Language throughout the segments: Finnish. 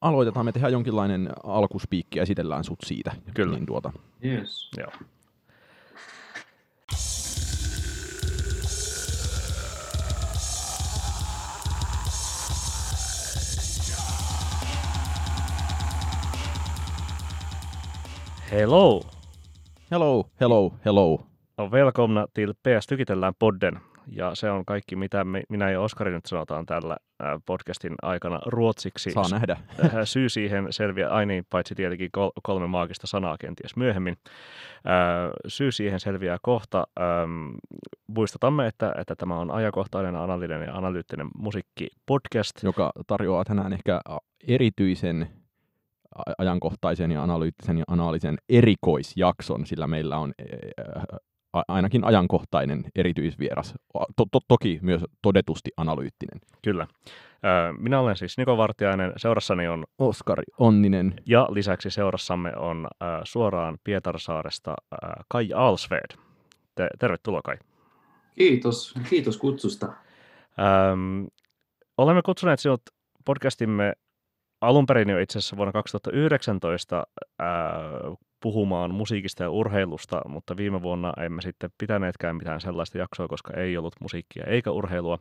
aloitetaan, me tehdään jonkinlainen alkuspiikki ja esitellään sut siitä. Kyllä. Niin tuota. Yes. Joo. Hello! Hello, hello, hello. No, välkomna till PS Tykitellään podden. Ja se on kaikki, mitä minä ja Oskari nyt sanotaan tällä podcastin aikana ruotsiksi. Saa nähdä. Äh, Syy siihen selviää aina, paitsi tietenkin kol- kolme maagista sanaa kenties myöhemmin. Syy siihen selviää kohta. Muistutamme, että, että tämä on ajankohtainen, analyyttinen ja analyyttinen musiikkipodcast. joka tarjoaa tänään ehkä erityisen ajankohtaisen ja analyyttisen ja anaalisen erikoisjakson, sillä meillä on ainakin ajankohtainen erityisvieras. To- to- toki myös todetusti analyyttinen. Kyllä. Minä olen siis Niko Vartiainen, seurassani on Oskari Onninen. Ja lisäksi seurassamme on suoraan Pietarsaaresta Kai Alsved. Te- tervetuloa Kai. Kiitos, kiitos kutsusta. Ähm, olemme kutsuneet sinut podcastimme alun perin jo itse asiassa vuonna 2019 äh, puhumaan musiikista ja urheilusta, mutta viime vuonna emme sitten pitäneetkään mitään sellaista jaksoa, koska ei ollut musiikkia eikä urheilua.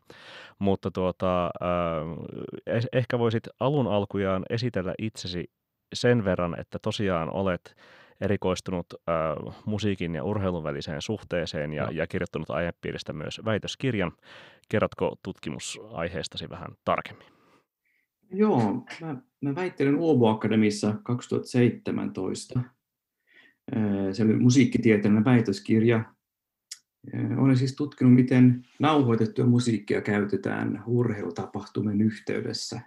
Mutta tuota, äh, eh- ehkä voisit alun alkujaan esitellä itsesi sen verran, että tosiaan olet erikoistunut äh, musiikin ja urheilun väliseen suhteeseen ja, Joo. ja kirjoittanut aihepiiristä myös väitöskirjan. Kerrotko tutkimusaiheestasi vähän tarkemmin? Joo, mä, mä väittelen Åbo Akademissa 2017. Se oli musiikkitieteellinen väitöskirja. Olen siis tutkinut, miten nauhoitettua musiikkia käytetään urheilutapahtumien yhteydessä.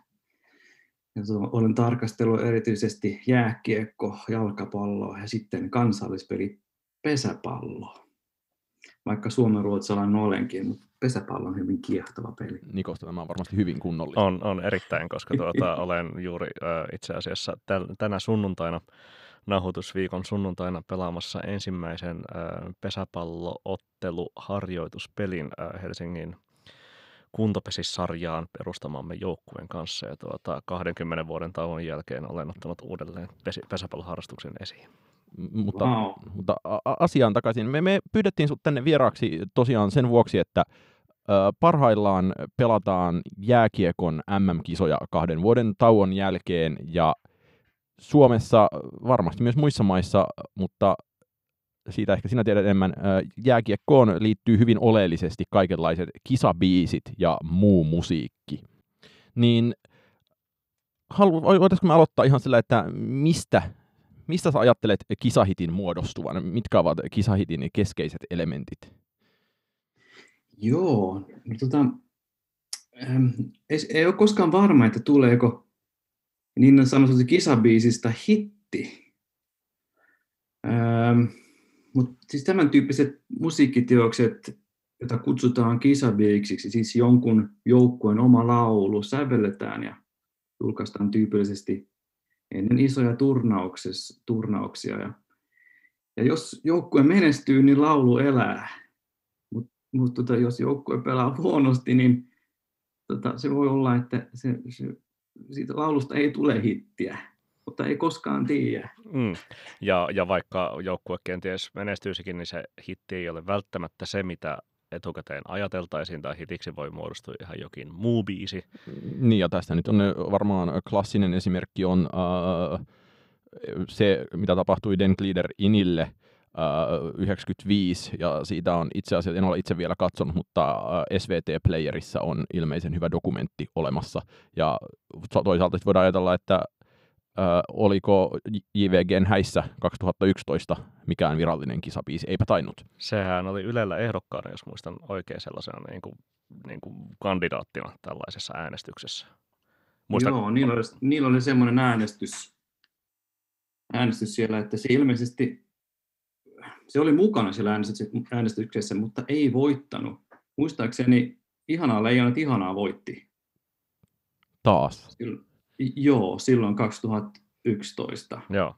Ja olen tarkastellut erityisesti jääkiekko, jalkapalloa ja sitten kansallispeli pesäpallo. Vaikka suomenruotsalainen olenkin, mutta pesäpallo on hyvin kiehtova peli. Nikosta tämä on varmasti hyvin kunnollista. On, on erittäin, koska tuota, olen juuri äh, itse asiassa täl, tänä sunnuntaina, nauhoitusviikon sunnuntaina pelaamassa ensimmäisen äh, pesäpallootteluharjoituspelin äh, Helsingin kuntopesissarjaan perustamamme joukkueen kanssa. Ja tuota, 20 vuoden tauon jälkeen olen ottanut uudelleen pesäpalloharrastuksen esiin. Mutta, Wow. mutta a- asiaan takaisin. Me, me pyydettiin sut tänne vieraaksi tosiaan sen vuoksi, että parhaillaan pelataan jääkiekon MM-kisoja kahden vuoden tauon jälkeen ja Suomessa, varmasti myös muissa maissa, mutta siitä ehkä sinä tiedät enemmän, jääkiekkoon liittyy hyvin oleellisesti kaikenlaiset kisabiisit ja muu musiikki. Niin halu, voitaisiinko me aloittaa ihan sillä, että mistä Mistä sä ajattelet kisahitin muodostuvan? Mitkä ovat kisahitin keskeiset elementit? Joo, no tota, ähm, ei, ei ole koskaan varma, että tuleeko niin sanotusti kisabiisistä hitti. Ähm, Mutta siis tämän tyyppiset musiikkiteokset, joita kutsutaan kisabiiksiksi, siis jonkun joukkueen oma laulu, sävelletään ja julkaistaan tyypillisesti ennen isoja turnauksia. Ja, ja jos joukkue menestyy, niin laulu elää mutta mut tota, jos joukkue pelaa huonosti, niin tota, se voi olla, että se, se, siitä laulusta ei tule hittiä, mutta ei koskaan tiedä. Mm. Ja, ja vaikka joukkue kenties menestyisikin, niin se hitti ei ole välttämättä se, mitä etukäteen ajateltaisiin, tai hitiksi voi muodostua ihan jokin muu biisi. Niin ja tästä nyt on varmaan klassinen esimerkki on äh, se, mitä tapahtui Den Glider Inille 95, ja siitä on itse asiassa, en ole itse vielä katsonut, mutta äh, SVT-playerissa on ilmeisen hyvä dokumentti olemassa, ja to- toisaalta voidaan ajatella, että äh, oliko JVGn häissä 2011 mikään virallinen kisabiisi, eipä tainnut. Sehän oli Ylellä ehdokkaana, jos muistan oikein sellaisena niin kuin, niin kuin kandidaattina tällaisessa äänestyksessä. Muistan, Joo, niillä oli, niillä oli semmoinen äänestys, äänestys siellä, että se ilmeisesti, se oli mukana siellä äänestyksessä, mutta ei voittanut. Muistaakseni Ihanaa Leijonat Ihanaa voitti. Taas. Silloin, joo, silloin 2011. Joo,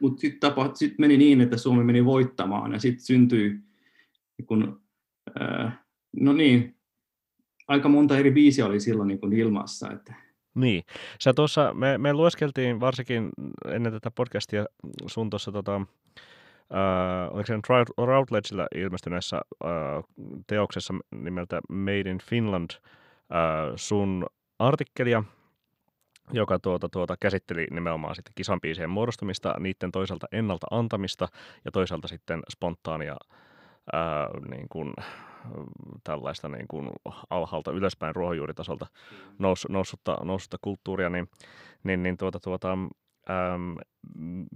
Mutta sitten sit meni niin, että Suomi meni voittamaan ja sitten syntyi, kun, ää, no niin, aika monta eri biisiä oli silloin niin kuin ilmassa. Että Niin. Sä tuossa, me, me lueskeltiin varsinkin ennen tätä podcastia sun tuossa tota, äh, oliko se nyt Routledgella ilmestyneessä äh, teoksessa nimeltä Made in Finland äh, sun artikkelia, joka tuota, tuota, käsitteli nimenomaan sitten kisanpiisien muodostumista, niiden toisaalta ennalta antamista ja toisaalta sitten spontaania ää, niin kuin, tällaista niin kuin alhaalta ylöspäin ruohonjuuritasolta nous, noussutta, noussutta kulttuuria, niin, niin, niin tuota, tuota, äm,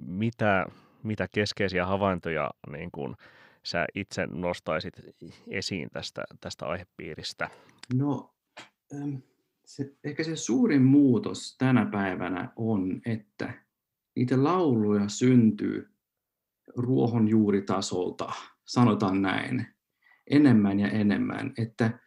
mitä, mitä keskeisiä havaintoja niin kuin sä itse nostaisit esiin tästä, tästä aihepiiristä? No, se, ehkä se suurin muutos tänä päivänä on, että niitä lauluja syntyy ruohonjuuritasolta, sanotaan näin, enemmän ja enemmän, että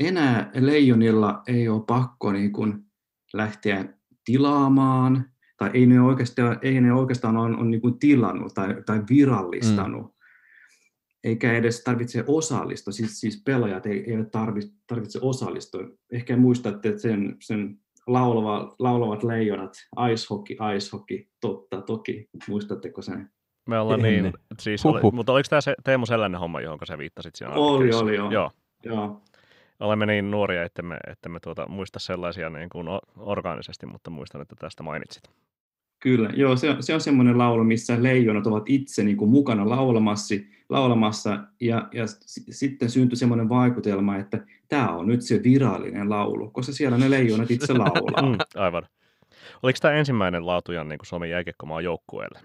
enää leijonilla ei ole pakko niin kuin lähteä tilaamaan, tai ei ne oikeastaan, ei ne oikeastaan ole, on niin kuin tilannut tai, tai virallistanut, mm. eikä edes tarvitse osallistua, siis, siis pelaajat ei, eivät tarvitse, tarvitse osallistua. Ehkä muistatte sen, sen laulava, laulavat leijonat, ice hockey, ice hockey, totta toki, muistatteko sen? Me ollaan niin, siis oli, mutta oliko tämä se Teemu Sellainen homma, johon sä viittasit siinä Oli, oli, joo. joo. joo. Olemme niin nuoria, että me, että me tuota, muista sellaisia niin kuin orgaanisesti, mutta muistan, että tästä mainitsit. Kyllä, joo, se, se on semmoinen laulu, missä leijonat ovat itse niin kuin mukana laulamassa, laulamassa ja, ja s- sitten syntyi semmoinen vaikutelma, että tämä on nyt se virallinen laulu, koska siellä ne leijonat itse laulaa. mm, aivan. Oliko tämä ensimmäinen laatujan niin kuin Suomen jääkiekkomaan joukkueelle?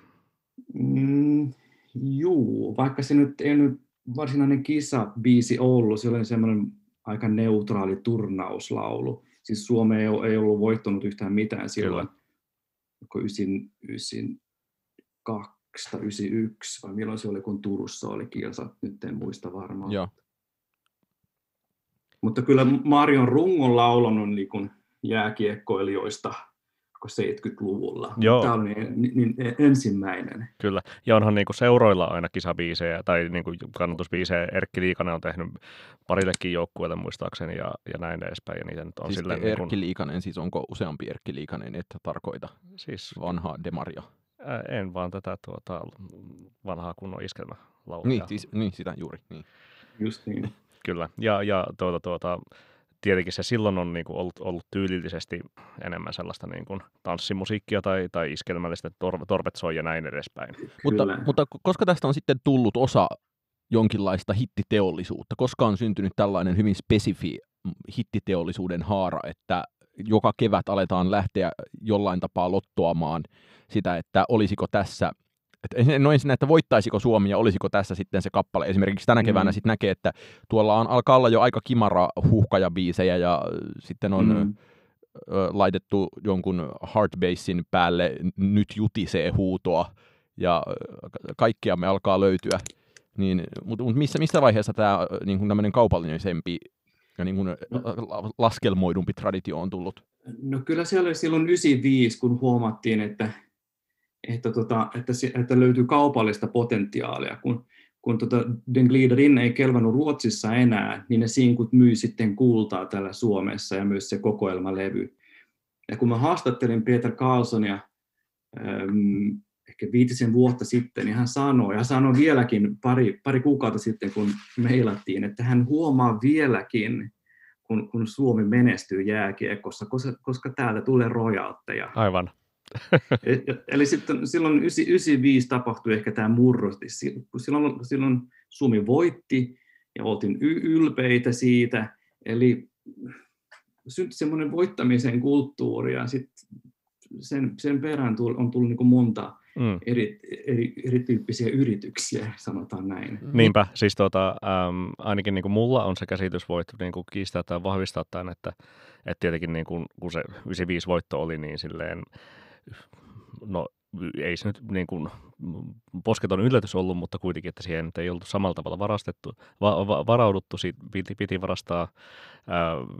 Mm, juu, vaikka se nyt ei nyt varsinainen kisabiisi ollut, se oli semmoinen aika neutraali turnauslaulu. Siis Suomi ei, ei ollut voittanut yhtään mitään silloin, kun 92 tai 91, vai milloin se oli, kun Turussa oli kilsa, nyt en muista varmaan. Joo. Mutta kyllä Marion rungon laulanut niin jääkiekkoilijoista 70-luvulla. Joo. Tämä oli niin, niin ensimmäinen. Kyllä, ja onhan niinku seuroilla aina kisabiisejä tai niinku kannatusbiisejä. Erkki Liikanen on tehnyt parillekin joukkueelle muistaakseni ja, ja näin edespäin. Ja niitä nyt on siis silleen, Erkki niin Liikanen, siis onko useampi Erkki Liikanen, että tarkoita siis, vanhaa demaria? ää, en vaan tätä tuota, vanhaa kunnon iskelmälaulua. Niin, siis, niin, sitä juuri. Niin. Just niin. Kyllä, ja, ja tuota, tuota, tietenkin se silloin on niin kuin ollut, ollut tyylillisesti enemmän sellaista niin kuin tanssimusiikkia tai, tai iskelmällistä tor, soi ja näin edespäin. Mutta, mutta koska tästä on sitten tullut osa jonkinlaista hittiteollisuutta, koska on syntynyt tällainen hyvin spesifi hittiteollisuuden haara, että joka kevät aletaan lähteä jollain tapaa lottoamaan sitä, että olisiko tässä että no ensin, että voittaisiko Suomi ja olisiko tässä sitten se kappale. Esimerkiksi tänä keväänä Mm. sitten näkee, että tuolla on, alkaa olla jo aika kimara huuhkajabiisejä ja sitten on mm. Mm. ö, laitettu jonkun heartbassin päälle nyt jutisee huutoa ja ö, ka- kaikkea me alkaa löytyä. Niin, mutta mut missä, missä vaiheessa tämä niin tämmöinen kaupallisempi ja niin kuin, No. laskelmoidumpi traditio on tullut? No kyllä se oli silloin 95, kun huomattiin, että, että, tota, että, että löytyy kaupallista potentiaalia. Kun, kun tota Den Gliderin ei kelvannut Ruotsissa enää, niin ne sinkut myi sitten kultaa täällä Suomessa ja myös se kokoelmalevy. Ja kun mä haastattelin Peter Carlsonia äm, ehkä viitisen vuotta sitten, niin hän sanoi, ja sanoi vieläkin pari, pari kuukautta sitten, kun meilattiin, että hän huomaa vieläkin, kun, kun Suomi menestyy jääkiekossa, koska, koska täältä tulee rojalteja. Aivan. Eli sitten, silloin 1995 tapahtui ehkä tämä murros. Silloin, silloin Suomi voitti ja oltiin ylpeitä siitä. Eli syntyi semmoinen voittamisen kulttuuri ja sit sen, sen perään on tullut niin monta Mm. eri, eri, erityyppisiä yrityksiä, sanotaan näin. Niinpä, siis tota, äm, ainakin niin kuin mulla on se käsitys voitu niin kuin kiistää tai vahvistaa tämän, että, että tietenkin niin kuin, kun se 95 voitto oli, niin silleen, no ei se nyt niin kuin posketon yllätys ollut, mutta kuitenkin, että siihen ei ollut samalla tavalla varastettu, va, va, varauduttu, siitä piti, piti varastaa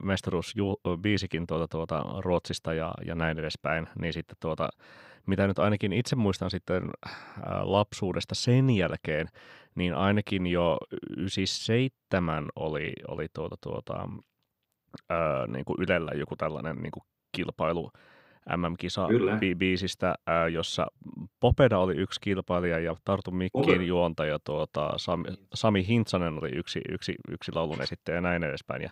mestaruusbiisikin tuota, tuota, Ruotsista ja, ja näin edespäin, niin sitten tuota, mitä nyt ainakin itse muistan sitten ää, lapsuudesta sen jälkeen, niin ainakin jo 97 oli, oli tuota, tuota, ää, niin kuin Ylellä joku tällainen niin kuin kilpailu MM-kisa Kyllä. bi- biisistä, ää, jossa Popeda oli yksi kilpailija ja Tartu Mikkiin juontaja tuota, Sami, Sami Hintsanen oli yksi, yksi, yksi laulun esittäjä ja näin edespäin. Ja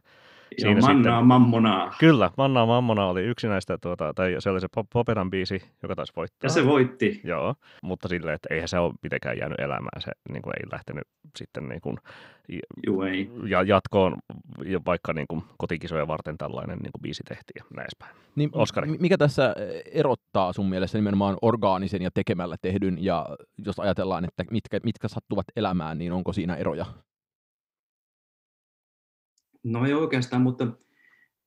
Ja Siinä mannaa sitten- mammonaa. Kyllä, Manna Mammona oli yksi näistä, tuota, tai se oli se Pop- Popedan biisi, joka taisi voittaa. Ja se voitti. Joo, mutta silleen, että eihän se ole mitenkään jäänyt elämään. Se niin kuin, ei lähtenyt sitten niin kuin, Juu, ei. ja jatkoon, ja vaikka niin kuin, kotikisoja varten tällainen niin kuin, biisi tehtiin ja näin edespäin. Niin, Oskari. mi- Mikä tässä erottaa sun mielestä nimenomaan orgaanisen ja tekemällä tehdyn, ja jos ajatellaan, että mitkä, mitkä sattuvat elämään, niin onko siinä eroja? No ei oikeastaan, mutta,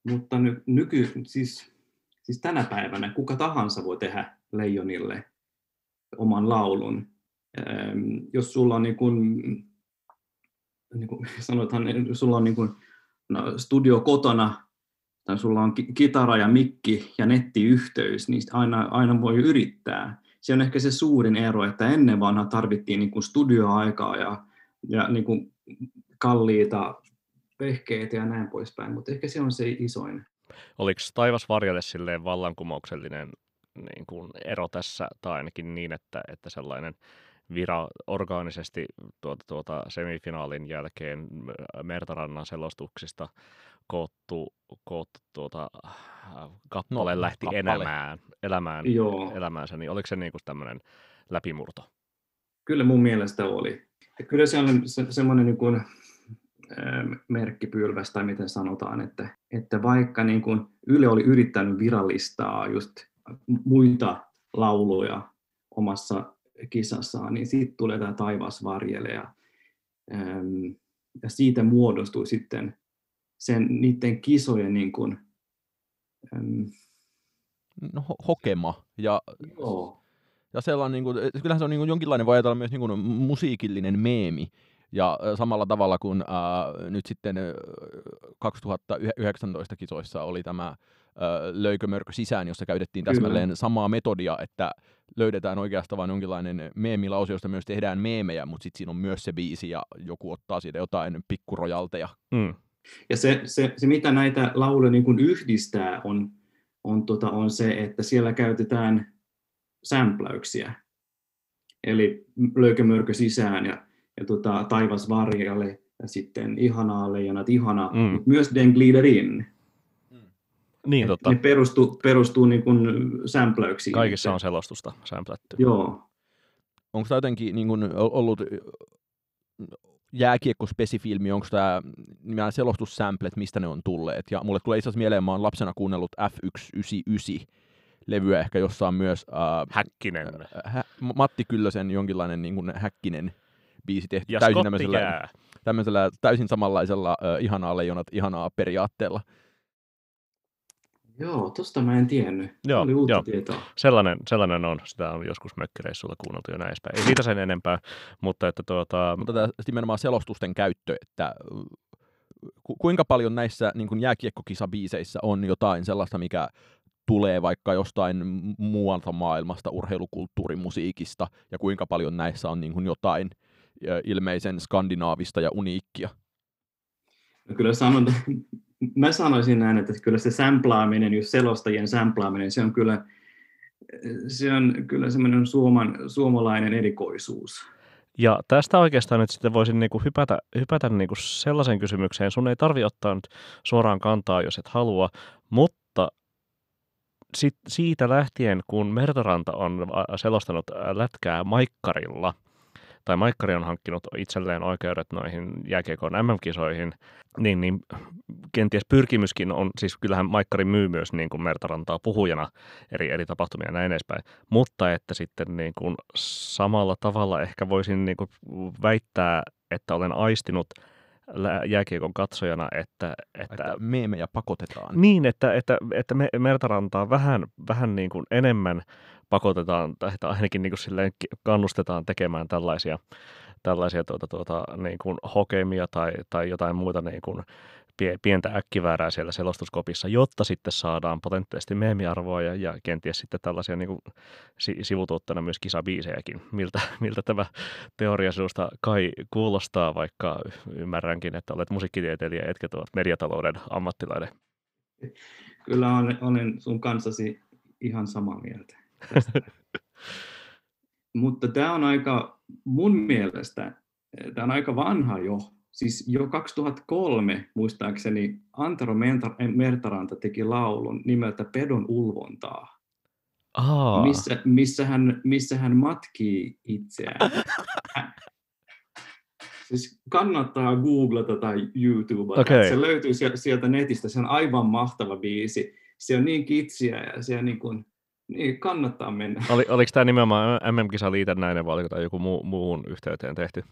mutta ny, nyky, siis, siis tänä päivänä kuka tahansa voi tehdä leijonille oman laulun. Jos sulla on niin kuin, niin kuin sanotaan, sulla on niin kuin, no, studio kotona, tai sulla on ki- kitara ja mikki ja nettiyhteys, niin aina, aina voi yrittää. Se on ehkä se suurin ero, että ennen vanha tarvittiin niin kuin studioaikaa ja, ja niin kuin kalliita vehkeitä ja näin poispäin, mutta ehkä se on se isoin. Oliko Taivas Varjalle silleen vallankumouksellinen niin kuin ero tässä, tai ainakin niin, että, että sellainen vira orgaanisesti tuota, tuota semifinaalin jälkeen äh, Mertarannan selostuksista koottu, koottu tuota, äh, kappale No, lähti kappale. elämään, elämään, Joo, elämäänsä, niin oliko se niin kuin tämmöinen läpimurto? kyllä mun mielestä oli. Ja kyllä se on se, semmoinen niin kuin, merkkipylväs, tai miten sanotaan, että, että vaikka niin kuin Yle oli yrittänyt virallistaa just muita lauluja omassa kisassaan, niin siitä tulee tämä Taivas varjele, ja, ja siitä muodostui sitten sen, niiden kisojen niin kuin, No, ho- hokema. Ja, joo, ja sellainen, niin kuin, kyllähän se on niin kuin, jonkinlainen, voi ajatella myös niin kuin, musiikillinen meemi. Ja samalla tavalla kuin ää, nyt sitten ö, 2019 kisoissa oli tämä ö, Löykö mörkö sisään, jossa käytettiin Kyllä. täsmälleen samaa metodia, että löydetään oikeastaan vain jonkinlainen meemilause, josta myös tehdään meemejä, mutta sitten siinä on myös se biisi ja joku ottaa siitä jotain pikkurojalteja. Mm. Ja se, se, se mitä näitä lauluja niin kuin yhdistää, on, on, tota, on se, että siellä käytetään sämpläyksiä. Eli löykömörkö sisään ja, ja tota, taivas varjalle ja sitten ihanaa leijonat, ihanaa, Mm. mm. myös Den glider in. Niin, Et totta. Ne perustuu, perustuu niin kuin sämpläyksiin. Kaikissa Että- on selostusta sämplätty. Joo. onko tämä jotenkin niin kuin, ollut jääkiekko-spesifilmi, onko tämä nimenomaan selostussamplet, mistä ne on tulleet? Ja mulle tulee itse asiassa mieleen, mä oon lapsena kuunnellut F199 levyä ehkä, jossa on myös äh, Häkkinen. hä- Matti Kyllösen jonkinlainen niin kuin häkkinen biisi tehty Ja täysin tämmöisellä, tämmöisellä täysin samanlaisella äh, ihanaa leijonat, ihanaa periaatteella. Joo, tosta mä en tiennyt. Joo, Oli uutta joo. tietoa. Sellainen, sellainen on. Sitä on joskus mökkireissulla kuunneltu jo näin edespäin. Ei siitä sen enempää, mutta että tuota, Mutta tämä nimenomaan selostusten käyttö, että ku, kuinka paljon näissä niin kuin jääkiekkokisabiiseissä on jotain sellaista, mikä tulee vaikka jostain muualta maailmasta urheilukulttuurimusiikista, ja kuinka paljon näissä on niin kuin jotain ilmeisen skandinaavista ja uniikkia. No kyllä sanon, mä sanoisin näin, että kyllä se sämplaaminen, just selostajien sämplaaminen, se on kyllä, se on kyllä semmoinen suoman, suomalainen erikoisuus. Ja tästä oikeastaan nyt sitten voisin niinku hypätä, hypätä niinku sellaisen kysymykseen. Sun ei tarvi ottaa nyt suoraan kantaa, jos et halua, mutta sit siitä lähtien, kun Mertaranta on selostanut lätkää Maikkarilla, tai Maikkari on hankkinut itselleen oikeudet noihin jääkiekon MM-kisoihin, niin, niin kenties pyrkimyskin on, siis kyllähän Maikkari myy myös niin kuin Mertarantaa puhujana eri, eri tapahtumia ja näin edespäin, mutta että sitten niin kuin samalla tavalla ehkä voisin niin kuin väittää, että olen aistinut jääkiekon katsojana, että, että, Että meemejä pakotetaan. niin, että, että, että me, Mertarantaa vähän, vähän niin kuin enemmän pakotetaan, tai ainakin niin kuin silleen kannustetaan tekemään tällaisia, tällaisia tuota, tuota, niin kuin hokemia tai, tai jotain muuta niin kuin pie- pientä äkkiväärää siellä selostuskopissa, jotta sitten saadaan potentiaalisesti meemiarvoa ja, ja kenties sitten tällaisia niin kuin si- sivutuotteena myös kisabiisejäkin. Miltä, miltä tämä teoria sinusta kai kuulostaa, vaikka ymmärränkin, että olet musiikkitieteilijä etkä tuot mediatalouden ammattilainen. kyllä olen, olen sun kanssasi ihan samaa mieltä. Mutta tämä on aika, mun mielestä, tämä on aika vanha jo. Siis jo 2003 muistaakseni Antero Mertaranta teki laulun nimeltä Pedon ulvontaa. Aa. Missä, missä, hän, missä hän matkii itseään. Siis kannattaa googlata tai YouTubea. Okay. Se löytyy sieltä netistä. Se on aivan mahtava biisi. Se on niin kitsiä ja se on niin kuin, niin, kannattaa mennä. Oli, oliko tämä nimenomaan MM-kisa liitännäinen vai oliko tämä joku muu, muun yhteyteen tehty?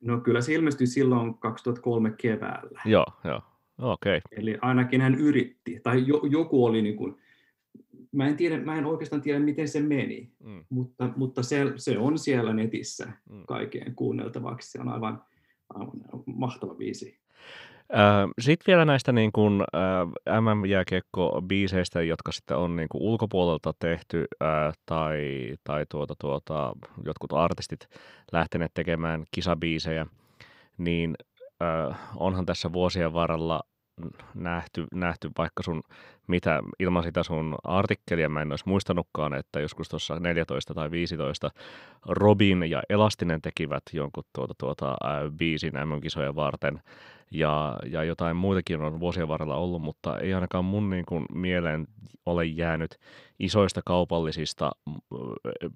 No kyllä se ilmestyi silloin 2003 keväällä. Joo, joo. Okei. Okay. Eli ainakin hän yritti. Tai jo, joku oli niin kuin, mä en, tiedä, mä en oikeastaan tiedä, miten se meni, mm. mutta, mutta se, se on siellä netissä mm. kaikkeen kuunneltavaksi. Se on aivan, aivan mahtava biisi. Sitten vielä näistä niin kuin, MM-jääkiekko-biiseistä, jotka sitten on niin kuin ulkopuolelta tehty tai, tai tuota, tuota, jotkut artistit lähteneet tekemään kisabiisejä, niin onhan tässä vuosien varrella nähty, nähty vaikka sun, mitä ilman sitä sun artikkelia mä en olisi muistanutkaan, että joskus tuossa 14 tai 15 Robin ja Elastinen tekivät jonkun tuota, tuota, biisin MM-kisoja varten ja, ja jotain muitakin on vuosien varrella ollut, mutta ei ainakaan mun niin kuin, mieleen ole jäänyt isoista kaupallisista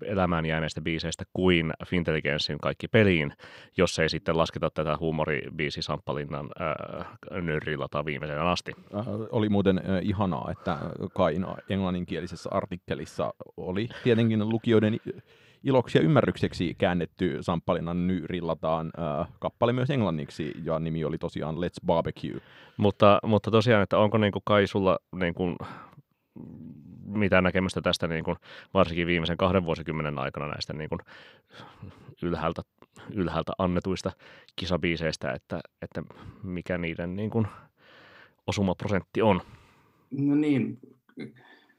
elämään jääneistä biiseistä kuin Fintelligenssin kaikki peliin, jos ei sitten lasketa tätä huumoribiisi Samppalinnan äh, nyrrillata viimeisen asti. Äh, oli muuten äh, ihanaa, että Kaina englanninkielisessä artikkelissa oli tietenkin lukijoiden iloksi ja ymmärrykseksi käännetty Samppalinnan nyrillataan äh, kappale myös englanniksi, ja nimi oli tosiaan Let's Barbecue. Mutta, mutta tosiaan, että onko niin kuin Kai sulla niin kuin, mitään näkemystä tästä niin kuin, varsinkin viimeisen kahden vuosikymmenen aikana näistä niin kuin, ylhäältä, ylhäältä annetuista kisabiiseistä, että, että mikä niiden niin kuin, osumaprosentti on? No niin,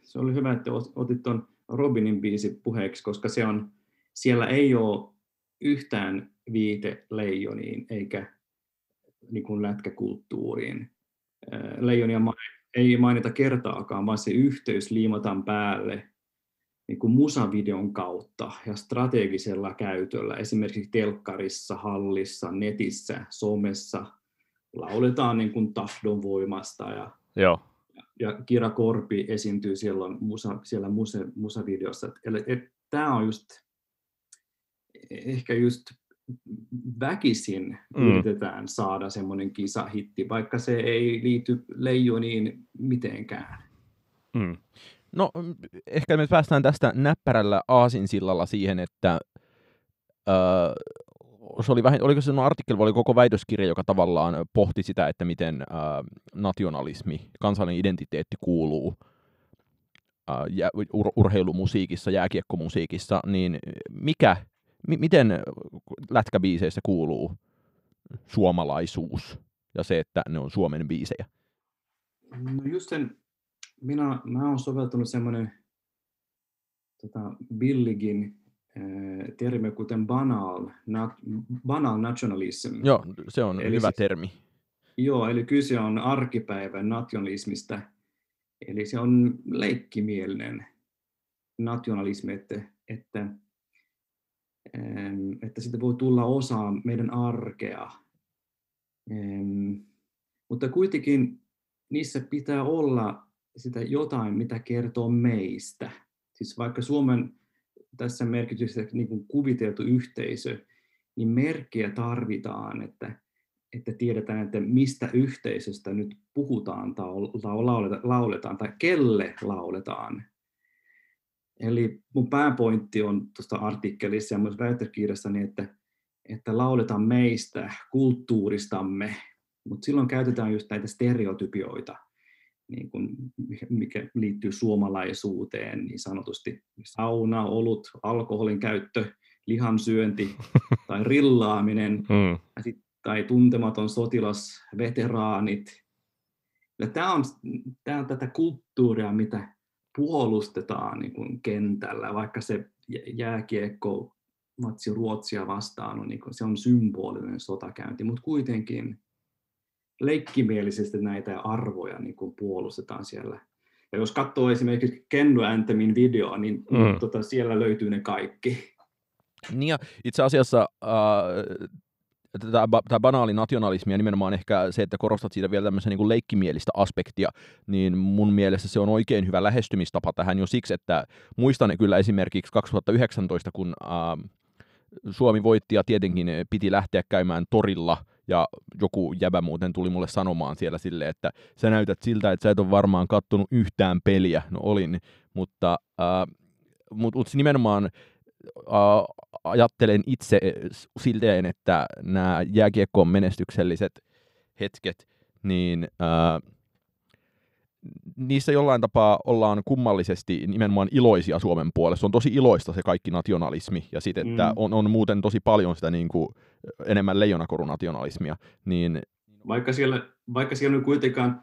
se oli hyvä, että otit tuon Robinin biisi puheeksi, koska se on, siellä ei ole yhtään viite leijoniin eikä niin kuin lätkäkulttuuriin. Leijonia ei mainita kertaakaan, vaan se yhteys liimataan päälle niin kuin musavideon kautta ja strategisella käytöllä, esimerkiksi telkkarissa, hallissa, netissä, somessa, lauletaan niin kuin tahdonvoimasta ja Joo ja Kira Korpi esiintyy siellä, musa, siellä muse, musavideossa. Tämä on just ehkä just väkisin mm. yritetään saada semmoinen kisahitti, vaikka se ei liity leijoniin mitenkään. Mm. No ehkä me päästään tästä näppärällä aasinsillalla siihen, että öö, se oli vähän, oliko se no artikkeli vai oli koko väitöskirja, joka tavallaan pohti sitä, että miten äh, nationalismi, kansallinen identiteetti kuuluu äh, ur- urheilumusiikissa, jääkiekkomusiikissa, niin mikä, mi- miten lätkäbiiseissä kuuluu suomalaisuus ja se, että ne on Suomen biisejä? No just sen, minä, mä olen soveltanut semmoinen tota, Billigin Eh, termi kuten banal, nat, banal nationalism. Joo, se on eli hyvä siis, termi. Joo, eli kyse on arkipäivän nationalismista. Eli se on leikkimielinen nationalismi, että, että, että sitä voi tulla osa meidän arkea. Mutta kuitenkin niissä pitää olla sitä jotain, mitä kertoo meistä. Siis vaikka Suomen tässä merkityksessä niin kuin kuviteltu yhteisö, niin merkkiä tarvitaan, että, että tiedetään, että mistä yhteisöstä nyt puhutaan tai lauletaan tai kelle lauletaan. Eli mun pääpointti on tuosta artikkelissa ja myös väitöskirjassani, että, että lauletaan meistä, kulttuuristamme, mutta silloin käytetään just näitä stereotypioita – niin kuin, mikä liittyy suomalaisuuteen, niin sanotusti sauna, olut, alkoholin käyttö, lihan syönti tai rillaaminen, mm. ja sit, tai tuntematon sotilas, veteraanit. Ja tämä on, tämä on tätä kulttuuria, mitä puolustetaan niin kuin kentällä, vaikka se jääkiekko matsi Ruotsia vastaan on, niin kuin, se on symbolinen sotakäynti, mutta kuitenkin leikkimielisesti näitä arvoja niin kuin puolustetaan siellä. Ja jos katsoo esimerkiksi Kendo Anthemin videoa, niin mm. tota, siellä löytyy ne kaikki. Niin ja itse asiassa äh, tämä, tämä banaali nationalismi ja nimenomaan ehkä se, että korostat siitä vielä tämmöisen niin leikkimielistä aspektia, niin mun mielestä se on oikein hyvä lähestymistapa tähän jo siksi, että muistan kyllä esimerkiksi 2019, kun äh, Suomi voitti ja tietenkin piti lähteä käymään torilla ja joku jäbä muuten tuli mulle sanomaan siellä sille, että sä näytät siltä, että sä et ole varmaan kattonut yhtään peliä. No olin, mutta äh, mut, mut nimenomaan ajattelen itse silteen, että nämä jääkiekkoon menestykselliset hetket, niin äh, niissä jollain tapaa ollaan kummallisesti nimenomaan iloisia Suomen puolesta. On tosi iloista se kaikki nationalismi ja sitten, että mm. on, on muuten tosi paljon sitä niin kuin, enemmän leijonakorunationalismia. Niin... Vaikka siellä, vaikka siellä kuitenkaan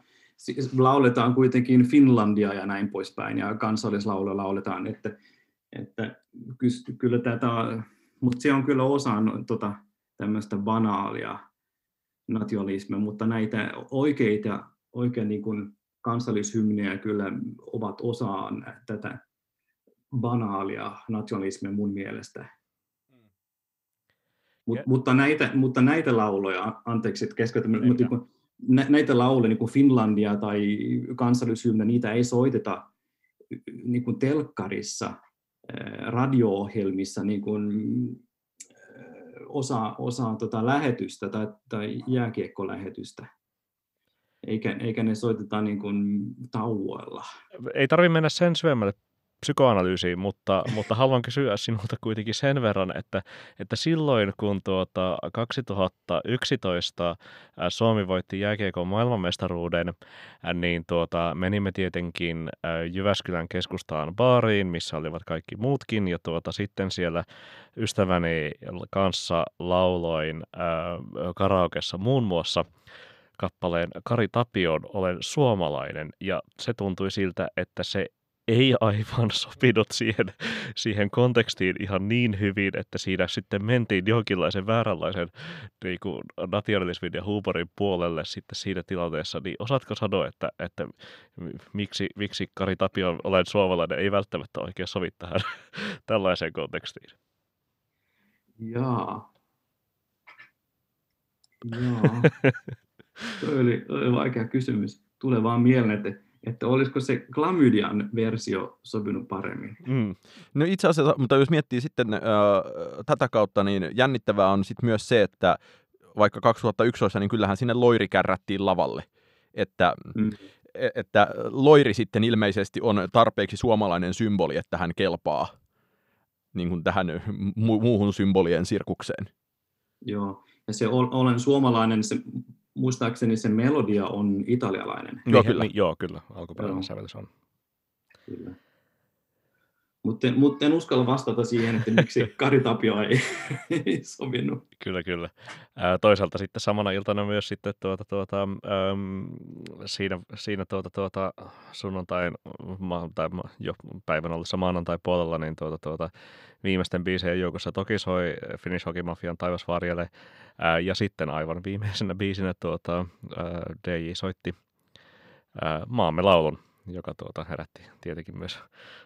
lauletaan kuitenkin Finlandia ja näin poispäin ja kansallislaulu lauletaan, että, että kyllä tätä, mutta se on kyllä osa tota, tämmöistä banaalia nationalismia, mutta näitä oikeita, oikein niin kuin kansallishymniä kyllä ovat osaan tätä banaalia nationalismia mun mielestä. Mm. Mut, mutta, näitä, mutta näitä lauloja, anteeksi, että keskeytän, mutta niin näitä lauloja, niin kuin Finlandia tai kansallishymniä, niitä ei soiteta niin kuin telkkarissa, radio-ohjelmissa niin kuin, osa, osa tota lähetystä tai, tai jääkiekkolähetystä eikä, eikä ne soiteta niin kuin tauoilla. Ei tarvitse mennä sen syvemmälle psykoanalyysiin, mutta, mutta haluan kysyä sinulta kuitenkin sen verran, että, että silloin kun tuota 2011 Suomi voitti jääkiekon maailmanmestaruuden, niin tuota, menimme tietenkin Jyväskylän keskustaan baariin, missä olivat kaikki muutkin, ja tuota, sitten siellä ystäväni kanssa lauloin äh, karaokessa muun muassa – kappaleen Kari Tapion Olen suomalainen ja se tuntui siltä, että se ei aivan sopinut siihen, siihen kontekstiin ihan niin hyvin, että siinä sitten mentiin jonkinlaisen vääränlaisen niin kuin nationalismin ja huumorin puolelle sitten siinä tilanteessa. Niin osaatko sanoa, että, että miksi, miksi Kari Tapion Olen suomalainen ei välttämättä oikein sovi tähän tällaiseen kontekstiin? Jaa. Jaa. Tuo oli, oli vaikea kysymys. Tulee vaan mieleen, että, että olisiko se Glamydian versio sopinut paremmin. Mm. No itse asiassa, mutta jos miettii sitten äh, tätä kautta, niin jännittävää on sitten myös se, että vaikka 2011, niin kyllähän sinne loiri kärrättiin lavalle. Että, mm. E, että loiri sitten ilmeisesti on tarpeeksi suomalainen symboli, että hän kelpaa niin kuin tähän mu- muuhun symbolien sirkukseen. Joo, ja se olen suomalainen, se muistaakseni se melodia on italialainen. Joo, kyllä. Niin, joo, kyllä. Alkuperäinen sävelys on. Kyllä. Mutta en, mut en uskalla vastata siihen, että miksi Kari Tapio ei, ei sovinut. Kyllä, kyllä. Ää, toisaalta sitten samana iltana myös sitten tuota, tuota, äm, siinä, siinä tuota, tuota, sunnuntain ma, tai jo päivän ollessa maanantai puolella, niin tuota, tuota, viimeisten biisien joukossa toki soi Finnish Hockey Mafian Taivasvarjelle. Ää, ja sitten aivan viimeisenä biisinä tuota, ää, DJ soitti ää, Maamme laulun joka tuota, herätti tietenkin myös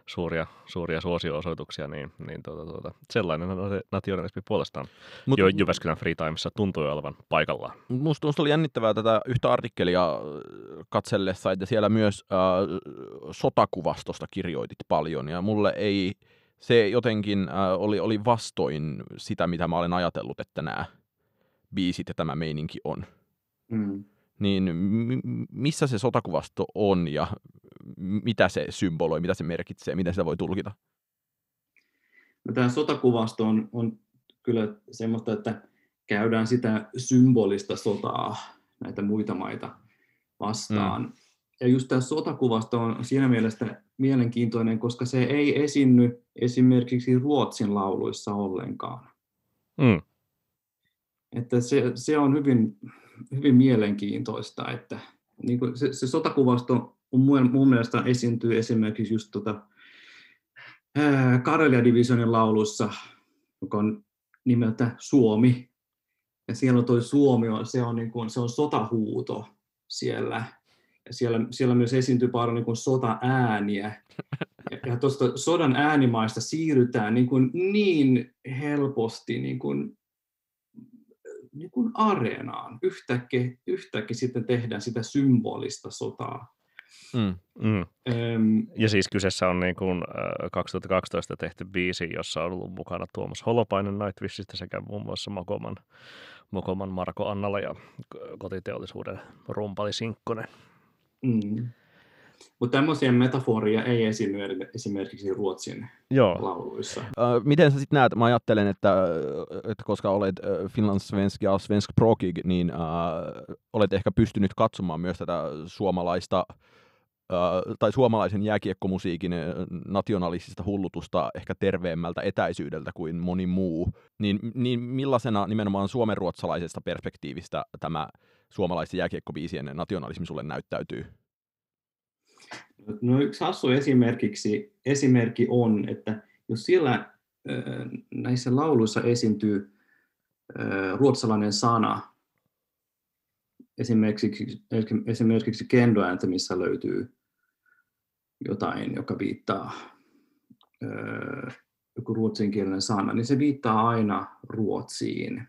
suuria, suuria suosio-osoituksia, niin, niin tuota, tuota, sellainen nationalismi puolestaan Mut, jo Jyväskylän Free Timessa tuntui olevan paikallaan. Musta, musta oli jännittävää tätä yhtä artikkelia äh, katsellessa, että siellä myös äh, sotakuvastosta kirjoitit paljon, ja mulle ei, se jotenkin äh, oli, oli vastoin sitä, mitä mä olen ajatellut, että nämä biisit ja tämä meininki on. Mm niin missä se sotakuvasto on ja mitä se symboloi, mitä se merkitsee, miten sitä voi tulkita? No, tämä sotakuvasto on, on kyllä semmoista, että käydään sitä symbolista sotaa näitä muita maita vastaan. Mm. Ja just tämä sotakuvasto on siinä mielessä mielenkiintoinen, koska se ei esinny esimerkiksi Ruotsin lauluissa ollenkaan. Mm. Että se, se on hyvin, hyvin mielenkiintoista, että niin kuin se, se sotakuvasto mun, mun mielestä esiintyy esimerkiksi just tota, Karelia Divisionin laulussa, joka on nimeltä Suomi. ja siellä on toi Suomi, on, se, on niin kuin, se on sotahuuto siellä. Ja siellä, siellä myös esiintyy paljon niin sota-ääniä. Ja, ja tuosta sodan äänimaista siirrytään niin, kuin niin helposti niin kuin, niin kuin areenaan. Yhtäkkiä, yhtäkkiä sitten tehdään sitä symbolista sotaa. Mm. Mm. Ähm, ja siis kyseessä on niin kuin, äh, 2012 tehty biisi, jossa on ollut mukana Tuomas Holopainen Nightwishista sekä muun muassa Mokoman, Mokoman Marko Annala ja kotiteollisuuden rumpali Sinkkonen. Mm. Mutta tämmöisiä metaforia ei esiinny esimerkiksi Ruotsin Joo. lauluissa. Uh, miten sä sitten näet, mä ajattelen, että, että koska olet finlandssvensk ja svenskprokig, niin uh, olet ehkä pystynyt katsomaan myös tätä suomalaista tai suomalaisen jääkiekkomusiikin nationalistista hullutusta ehkä terveemmältä etäisyydeltä kuin moni muu, niin, niin millaisena nimenomaan suomenruotsalaisesta perspektiivistä tämä suomalaisten jääkiekkobiisien nationalismi sulle näyttäytyy? No yksi hassu esimerkiksi, esimerkki on, että jos siellä näissä lauluissa esiintyy ruotsalainen sana, esimerkiksi, esimerkiksi Kendo missä löytyy jotain, joka viittaa joku ruotsinkielinen sana, niin se viittaa aina Ruotsiin.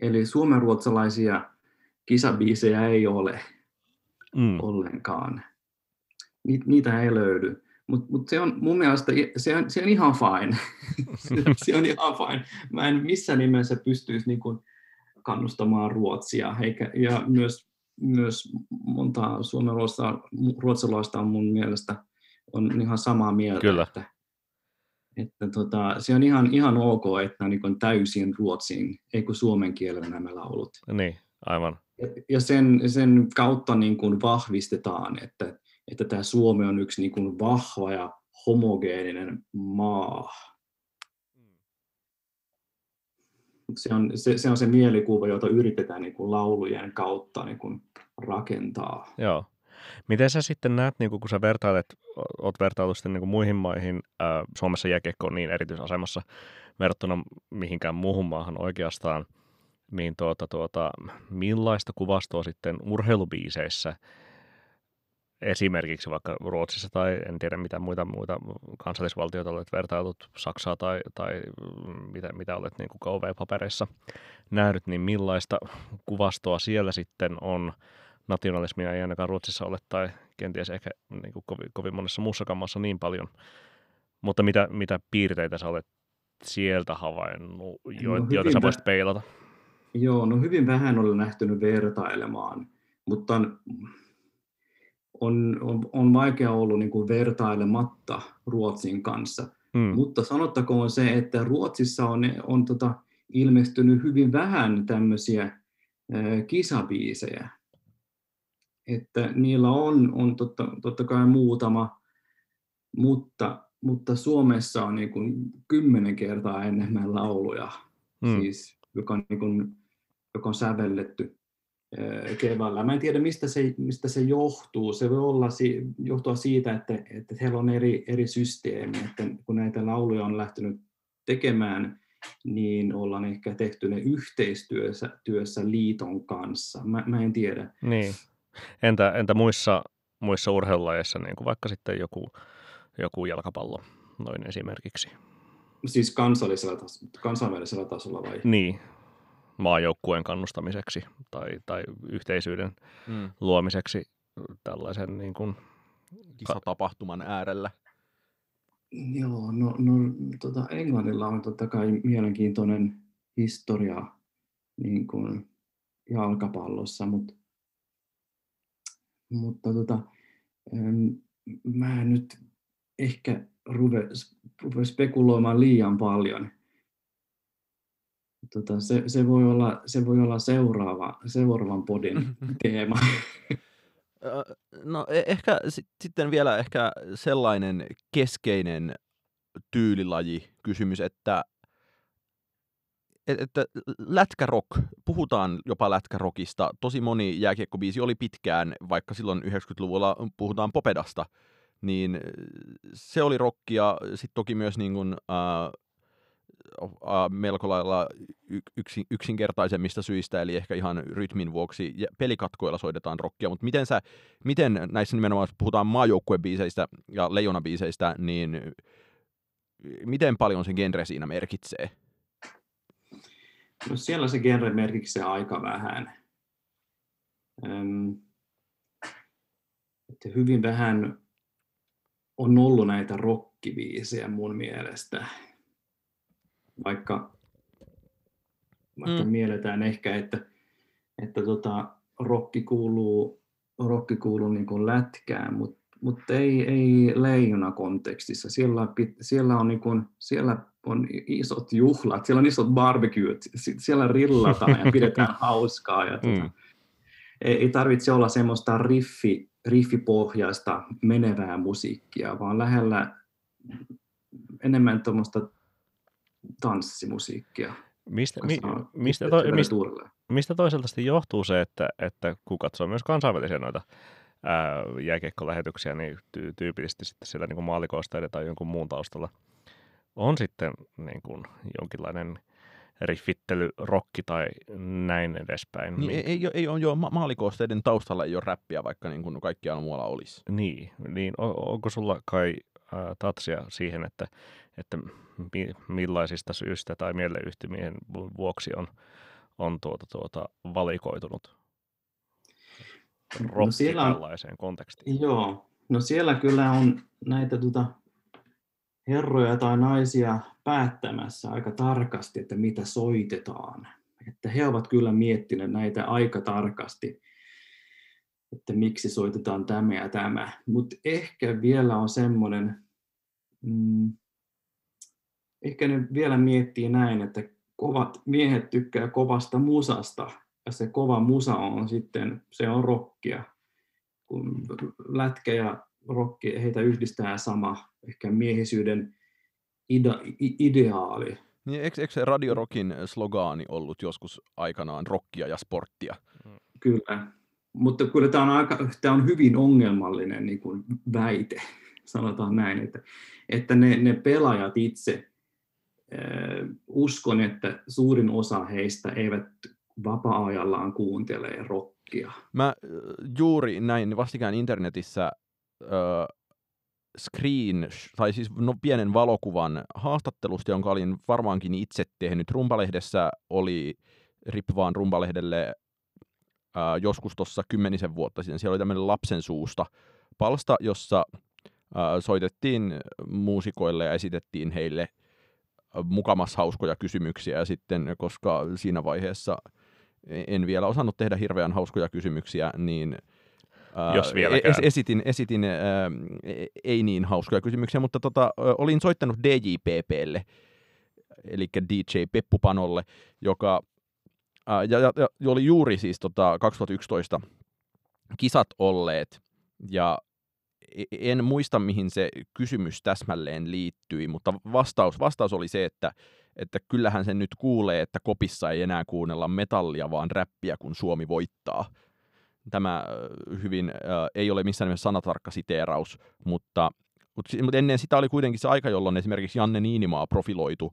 Eli suomenruotsalaisia kisabiisejä ei ole mm. ollenkaan. Ni, niitä ei löydy. Mutta mut se on mun mielestä se on, se on ihan fine. se, on ihan fine. Mä en missään nimessä pystyisi niin kuin kannustamaan Ruotsia, eikä, ja myös, myös monta suomenruotsalaista on mun mielestä on ihan samaa mieltä. Kyllä. Että, että tota, se on ihan, ihan ok, että niin täysin ruotsin, ei kuin suomen kielellä nämä laulut. Niin, aivan. Ja, ja sen, sen kautta niin kuin vahvistetaan, että, että tämä Suomi on yksi niin kuin vahva ja homogeeninen maa. Se on se, se, on se mielikuva, jota yritetään niin kuin laulujen kautta niin kuin rakentaa. Joo. Miten sä sitten näet, niin kun sä vertailet, oot vertailut sitten niin muihin maihin, ää, Suomessa jääkiekko on niin erityisasemassa verrattuna mihinkään muuhun maahan oikeastaan, niin tuota, tuota, millaista kuvastoa sitten urheilubiiseissä esimerkiksi vaikka Ruotsissa tai en tiedä mitä muita, muita kansallisvaltioita olet vertailut, Saksaa tai, tai mitä, mitä olet niin KV-papereissa nähnyt, niin millaista kuvastoa siellä sitten on nationalismia ei ainakaan Ruotsissa ole tai kenties ehkä niin kuin kovin, kovin monessa muussakaan maassa niin paljon. Mutta mitä, mitä piirteitä sä olet sieltä havainnut, jo, no, joita sä voisit peilata? Joo, no hyvin vähän olen nähtynyt vertailemaan, mutta on, on, on, on vaikea ollut niin kuin vertailematta Ruotsin kanssa. Hmm. Mutta sanottakoon se, että Ruotsissa on, on tota, ilmestynyt hyvin vähän tämmöisiä äh, kisabiisejä että niillä on, on totta, totta kai muutama, mutta, mutta Suomessa on niin kuin kymmenen kertaa enemmän lauluja, mm. siis, joka, on niin kuin, joka on sävelletty keväällä. Mä en tiedä, mistä se, mistä se johtuu. Se voi olla johtua siitä, että, että heillä on eri, eri systeemi, että kun näitä lauluja on lähtenyt tekemään, niin ollaan ehkä tehty ne yhteistyössä työssä liiton kanssa. Mä, mä en tiedä. Niin. Entä, entä muissa, muissa urheilulajeissa, niin kuin vaikka sitten joku, joku jalkapallo noin esimerkiksi? Siis kansallisella kansainvälisellä tasolla vai? Niin, maajoukkueen kannustamiseksi tai, tai yhteisyyden mm. luomiseksi tällaisen niin kuin... kisatapahtuman äärellä. Joo, no, no tota Englannilla on totta kai mielenkiintoinen historia niin kuin jalkapallossa, mutta mutta tota, mä en nyt ehkä ruve, ruve spekuloimaan liian paljon. Tota, se, se, voi olla, se voi olla seuraava, seuraavan podin teema. No e, ehkä sitten vielä ehkä sellainen keskeinen tyylilaji kysymys, että että lätkärock, puhutaan jopa lätkärokista. Tosi moni jääkiekkobiisi oli pitkään, vaikka silloin 90-luvulla puhutaan popedasta, niin se oli rockia. Sitten toki myös niin kuin, äh, melko lailla yksi, yksinkertaisemmista syistä, eli ehkä ihan rytmin vuoksi. Ja pelikatkoilla soitetaan rockia, mutta miten, sä, miten näissä nimenomaan, puhutaan maajoukkuebiiseistä ja leijonabiiseistä, niin miten paljon se genre siinä merkitsee? No siellä se genre merkitsee aika vähän. Öm, että hyvin vähän on ollut näitä rockibiisejä mun mielestä. Vaikka, vaikka mm. mielletään ehkä, että, että tota, rokki kuuluu, rokki kuuluu niin kuin lätkään, mutta mutta ei, ei leijona kontekstissa. Siellä, siellä, on niin kuin, siellä on isot juhlat, siellä on isot barbecuet, siellä rillataan ja pidetään hauskaa. Ja tuota, mm. ei, ei tarvitse olla semmoista riffi, riffipohjaista menevää musiikkia, vaan lähellä enemmän tuommoista tanssimusiikkiä. Mistä, mi, mistä, to, mistä, mistä toisaalta johtuu se, että, että kun katsoo myös kansainvälisiä noita jääkiekkolähetyksiä, niin ty- tyypillisesti sitten siellä niin maalikoista tai jonkun muun taustalla on sitten niin kuin jonkinlainen riffittely, rokki tai näin edespäin. Niin, ei, ei, ei ole jo ma- maalikosteiden taustalla ei ole räppiä, vaikka niin kuin kaikkialla muualla olisi. Niin, niin on, onko sulla kai äh, tatsia siihen, että, että mi, millaisista syistä tai mieleyhtymien vuoksi on, on tuota, tuota, valikoitunut no siellä on, tällaiseen kontekstiin? Joo, no siellä kyllä on näitä tuota, herroja tai naisia päättämässä aika tarkasti, että mitä soitetaan. Että he ovat kyllä miettineet näitä aika tarkasti, että miksi soitetaan tämä ja tämä. Mutta ehkä vielä on semmoinen, mm, ehkä ne vielä miettii näin, että kovat miehet tykkää kovasta musasta, ja se kova musa on sitten, se on rockia. Kun lätkä ja rokki, heitä yhdistää sama ehkä miehisyyden ida, ideaali. Niin, eikö, eikö se Radio Rockin slogaani ollut joskus aikanaan rockia ja sporttia? Kyllä, mutta kyllä tämä on, aika, tämä on hyvin ongelmallinen niin kuin väite, sanotaan näin, että, että ne, ne pelaajat itse, uskon, että suurin osa heistä eivät vapaa-ajallaan kuuntelee rockia. Mä juuri näin vastikään internetissä screen, tai siis no, pienen valokuvan haastattelusta, jonka olin varmaankin itse tehnyt. Rumpalehdessä oli Rip vaan Rumpalehdelle äh, joskus tuossa kymmenisen vuotta sitten. Siellä oli tämmöinen lapsen suusta palsta, jossa äh, soitettiin muusikoille ja esitettiin heille mukamas hauskoja kysymyksiä ja sitten, koska siinä vaiheessa en vielä osannut tehdä hirveän hauskoja kysymyksiä, niin jos Es, esitin, esitin ää, ei niin hauskoja kysymyksiä, mutta tota, olin soittanut DJPPlle, eli DJ Peppupanolle, joka ää, ja, ja, ja, oli juuri siis tota, 2011 kisat olleet, ja en muista, mihin se kysymys täsmälleen liittyi, mutta vastaus, vastaus oli se, että että kyllähän sen nyt kuulee, että kopissa ei enää kuunnella metallia, vaan räppiä, kun Suomi voittaa. Tämä hyvin äh, ei ole missään nimessä sanatarkka siteeraus, mutta, mutta, mutta ennen sitä oli kuitenkin se aika, jolloin esimerkiksi Janne Niinimaa profiloitu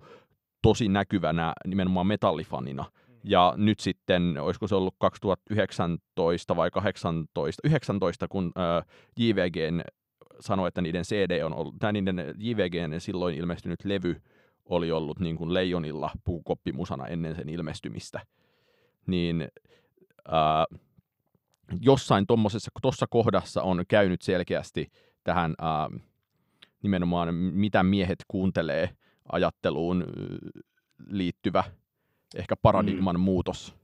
tosi näkyvänä nimenomaan metallifanina. Ja nyt sitten, olisiko se ollut 2019 vai 18, 19, kun äh, JVG sanoi, että niiden CD on ollut, tämä niiden JVGn silloin ilmestynyt levy oli ollut niin kuin Leijonilla puukoppimusana ennen sen ilmestymistä, niin ää, jossain tuossa kohdassa on käynyt selkeästi tähän ää, nimenomaan mitä miehet kuuntelee ajatteluun liittyvä ehkä paradigman mm. muutos.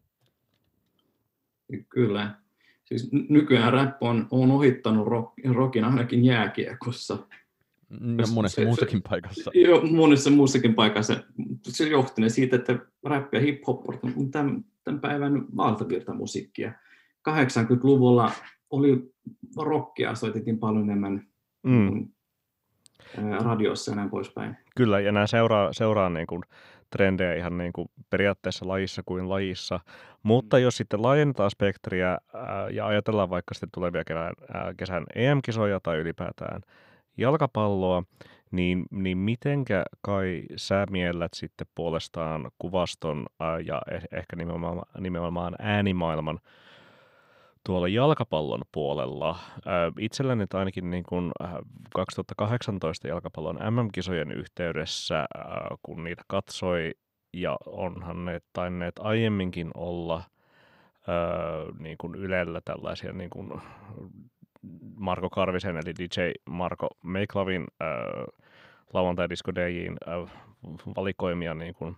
Kyllä. Siis nykyään rap on, on ohittanut rock, rockin ainakin jääkiekossa. Ja monessa se, muussakin paikassa. Joo, monessa muussakin paikassa. Se johtunut siitä, että rap ja hip-hop on tämän, tämän päivän valtavirtamusiikkia. 80-luvulla oli rockia, soitettiin paljon enemmän mm. radiossa ja näin poispäin. Kyllä, ja nämä seuraa, seuraa niin kuin trendejä ihan niin kuin periaatteessa lajissa kuin lajissa. Mutta mm. jos sitten laajennetaan spektriä ää, ja ajatellaan vaikka sitten tulevia kevään, ää, kesän EM-kisoja tai ylipäätään jalkapalloa, niin, niin mitenkä kai sä miellät sitten puolestaan kuvaston ää, ja eh, ehkä nimenomaan, nimenomaan äänimaailman tuolla jalkapallon puolella. Itselläni ainakin niin kuin 2018 jalkapallon MM-kisojen yhteydessä, kun niitä katsoi, ja onhan ne tainneet aiemminkin olla niin kuin Ylellä tällaisia niin kuin Marko Karvisen eli DJ Marko Meiklavin lauantai Disco äh, valikoimia niin kuin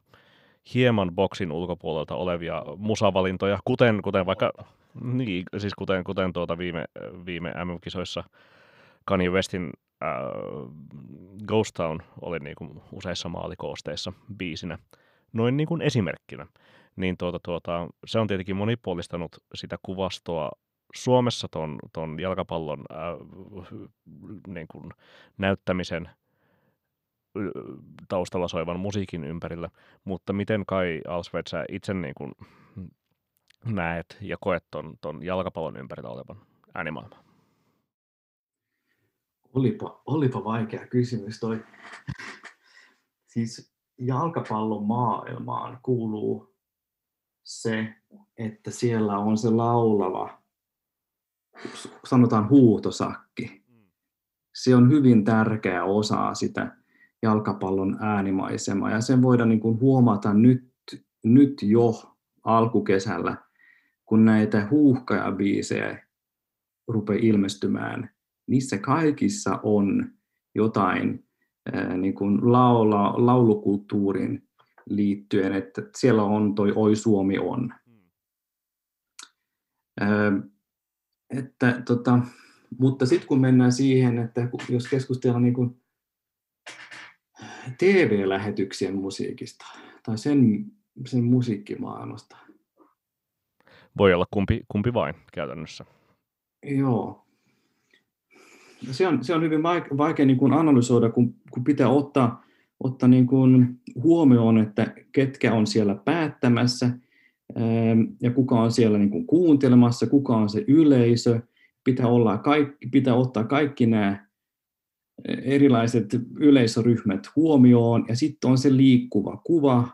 hieman boksin ulkopuolelta olevia musavalintoja, kuten, kuten vaikka, niin, siis kuten, kuten tuota viime, viime MM-kisoissa Kanye Westin äh, Ghost Town oli niin kuin useissa maalikoosteissa biisinä, noin niin kuin esimerkkinä. Niin tuota, tuota, se on tietenkin monipuolistanut sitä kuvastoa Suomessa ton, ton jalkapallon äh, niin kuin näyttämisen taustalla soivan musiikin ympärillä, mutta miten kai Alsved sä itse niin kuin näet ja koet ton, ton jalkapallon ympärillä olevan äänimaailma? Olipa, olipa vaikea kysymys toi. siis jalkapallon maailmaan kuuluu se, että siellä on se laulava sanotaan huutosakki. Se on hyvin tärkeä osa sitä jalkapallon äänimaisemaa ja sen voidaan niin kuin huomata nyt, nyt jo alkukesällä, kun näitä huuhkajabiisejä rupeaa ilmestymään. Niissä kaikissa on jotain niin kuin laula, laulukulttuurin liittyen, että siellä on toi Oi Suomi on. Että, tota, mutta sitten kun mennään siihen, että jos keskustellaan niin kuin TV-lähetyksien musiikista tai sen, sen musiikkimaailmasta. Voi olla kumpi, kumpi vain käytännössä. Joo. Se on, se on hyvin vaikea, vaikea niin kuin analysoida, kun, kun pitää ottaa, ottaa niin kuin huomioon, että ketkä on siellä päättämässä ja kuka on siellä niin kuin kuuntelemassa, kuka on se yleisö. Pitää, olla kaikki, pitää ottaa kaikki nämä erilaiset yleisöryhmät huomioon, ja sitten on se liikkuva kuva,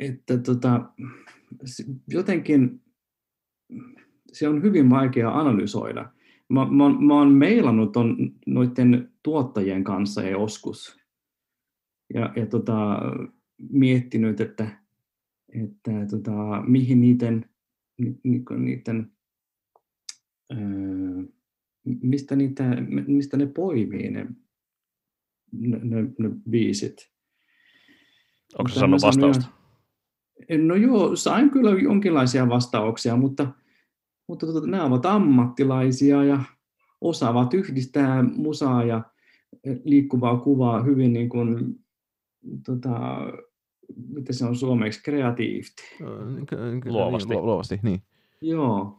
että tota, jotenkin se on hyvin vaikea analysoida. Mä, mä, mä oon meilannut on noiden tuottajien kanssa joskus, ja, ja tota, miettinyt, että, että tota, mihin niiden, ni, niiden öö, mistä, niitä, mistä ne poimii ne, ne, ne, ne biisit. Onko se saanut vastausta? Ihan, no joo, sain kyllä jonkinlaisia vastauksia, mutta, mutta tota, nämä ovat ammattilaisia ja osaavat yhdistää musaa ja liikkuvaa kuvaa hyvin niin kuin tota, miten se on suomeksi, kreatiivisesti. Luovasti. Niin, luovasti, niin. Joo.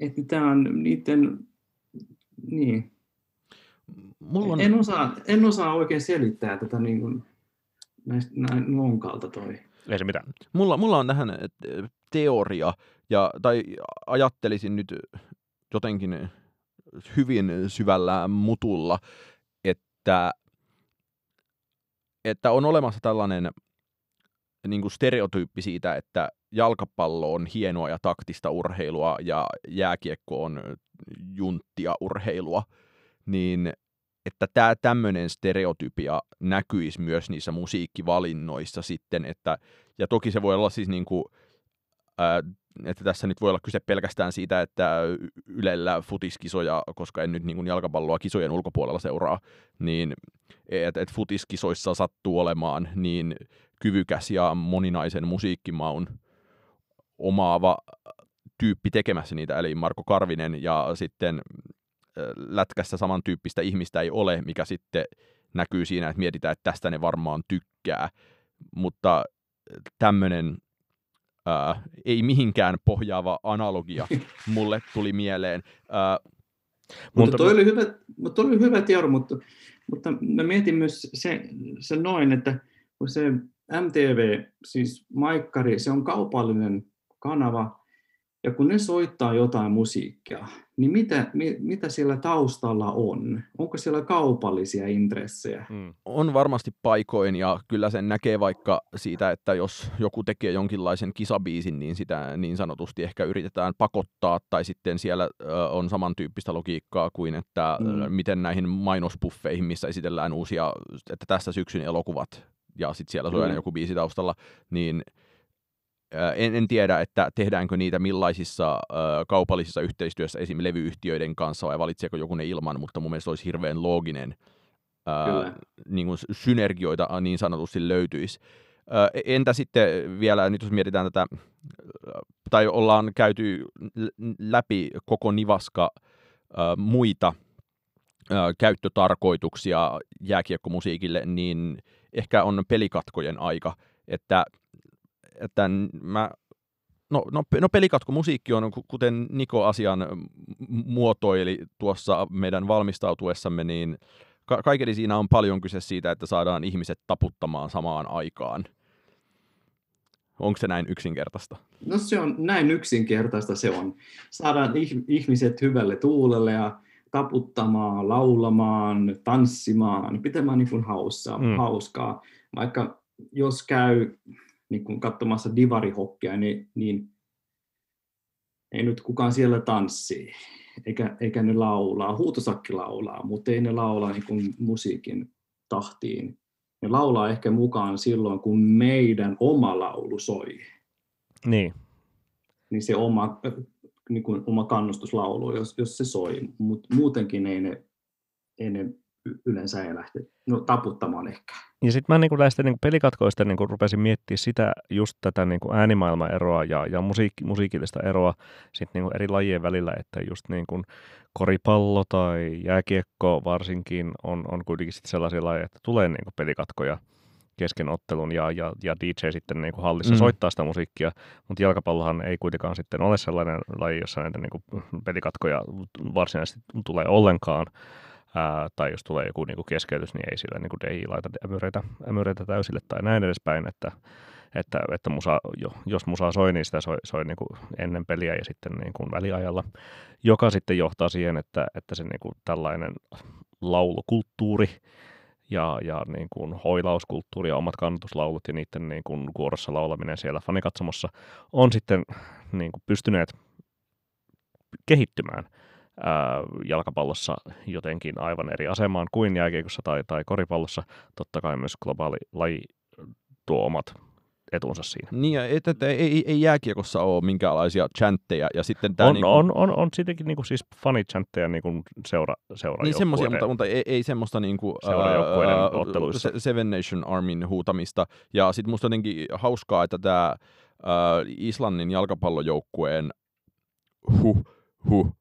Että tämä on niiden, niin. Mulla on... en, osaa, en osaa oikein selittää tätä niin kuin, näistä, näin lonkalta toi. Ei se mitään. Mulla, mulla on tähän teoria, ja, tai ajattelisin nyt jotenkin hyvin syvällä mutulla, että että on olemassa tällainen niin kuin stereotyyppi siitä, että jalkapallo on hienoa ja taktista urheilua ja jääkiekko on junttia urheilua, niin että tämä tämmöinen stereotypia näkyisi myös niissä musiikkivalinnoissa sitten, että, ja toki se voi olla siis niin kuin, ää, että tässä nyt voi olla kyse pelkästään siitä, että Ylellä futiskisoja, koska en nyt niin kuin jalkapalloa kisojen ulkopuolella seuraa, niin että et futiskisoissa sattuu olemaan niin kyvykäs ja moninaisen musiikkimaun omaava tyyppi tekemässä niitä, eli Marko Karvinen, ja sitten lätkässä samantyyppistä ihmistä ei ole, mikä sitten näkyy siinä, että mietitään, että tästä ne varmaan tykkää, mutta tämmöinen ää, ei mihinkään pohjaava analogia mulle tuli mieleen. Ää, mutta, mutta toi oli hyvä, mutta toi oli hyvä tiedon, mutta, mutta mä mietin myös se, se noin, että kun se MTV, siis Maikkari, se on kaupallinen kanava, ja kun ne soittaa jotain musiikkia, niin mitä, mi, mitä siellä taustalla on? Onko siellä kaupallisia intressejä? Mm. On varmasti paikoin ja kyllä sen näkee vaikka siitä, että jos joku tekee jonkinlaisen kisabiisin, niin sitä niin sanotusti ehkä yritetään pakottaa tai sitten siellä on samantyyppistä logiikkaa kuin, että mm. miten näihin mainospuffeihin, missä esitellään uusia, että tässä syksyn elokuvat ja sitten siellä soi mm. joku biisi taustalla, niin – en, en tiedä, että tehdäänkö niitä millaisissa äh, kaupallisissa yhteistyössä esim. levyyhtiöiden kanssa vai valitseeko joku ne ilman, mutta mun mielestä olisi hirveän looginen äh, niin kuin synergioita niin sanotusti löytyisi. Äh, entä sitten vielä, nyt jos mietitään tätä, tai ollaan käyty läpi koko nivaska äh, muita äh, käyttötarkoituksia jääkiekkomusiikille, niin ehkä on pelikatkojen aika, että että mä No, no, no pelikatkomusiikki on, kuten Niko asian muotoili tuossa meidän valmistautuessamme, niin ka- kaikeni siinä on paljon kyse siitä, että saadaan ihmiset taputtamaan samaan aikaan. Onko se näin yksinkertaista? No se on näin yksinkertaista se on. Saadaan ihmiset hyvälle tuulelle ja taputtamaan, laulamaan, tanssimaan, pitämään niin hauskaa, mm. hauskaa. Vaikka jos käy niin kuin katsomassa divarihokkia, niin, niin ei nyt kukaan siellä tanssii, eikä, eikä ne laulaa. Huutosakki laulaa, mutta ei ne laula niin kuin musiikin tahtiin. Ne laulaa ehkä mukaan silloin, kun meidän oma laulu soi. Niin. Niin se oma, niin kuin oma kannustuslaulu, jos, jos se soi. Mutta muutenkin ei ne, ei ne yleensä ei lähte no, taputtamaan ehkä. Ja sitten mä niin kuin näistä niin pelikatkoista niin kuin rupesin miettimään sitä just tätä niin kuin äänimaailmaeroa ja, ja musiikki, musiikillista eroa sit niin kuin eri lajien välillä, että just niin kuin koripallo tai jääkiekko varsinkin on, on kuitenkin sit sellaisia lajeja, että tulee niin kuin pelikatkoja kesken ottelun ja, ja, ja DJ sitten niin kuin hallissa mm. soittaa sitä musiikkia, mutta jalkapallohan ei kuitenkaan sitten ole sellainen laji, jossa näitä niin kuin pelikatkoja varsinaisesti tulee ollenkaan, ää, tai jos tulee joku niin keskeytys, niin ei sillä niin ei laita ämyreitä, ämyreitä täysille tai näin edespäin, että, että, että musa, jos musa soi, niin sitä soi, soi niin ennen peliä ja sitten niin kuin väliajalla, joka sitten johtaa siihen, että, että se niin kuin tällainen laulukulttuuri ja, ja niin kuin hoilauskulttuuri ja omat kannatuslaulut ja niiden niin kuin kuorossa laulaminen siellä fanikatsomossa on sitten niin kuin pystyneet kehittymään ää, jalkapallossa jotenkin aivan eri asemaan kuin jääkiekossa tai, tai koripallossa. Totta kai myös globaali laji tuo omat etunsa siinä. Niin, että, että ei, ei jääkiekossa ole minkäänlaisia chantteja. Ja sitten tämä on, niin kuin... on, on, on sittenkin niin kuin siis fanichantteja niin kuin seura, seura Niin semmoisia, mutta, mutta ei, ei semmoista niin kuin, ää, otteluissa. Seven Nation Armin huutamista. Ja sitten musta jotenkin hauskaa, että tämä Islannin jalkapallojoukkueen huh, huh,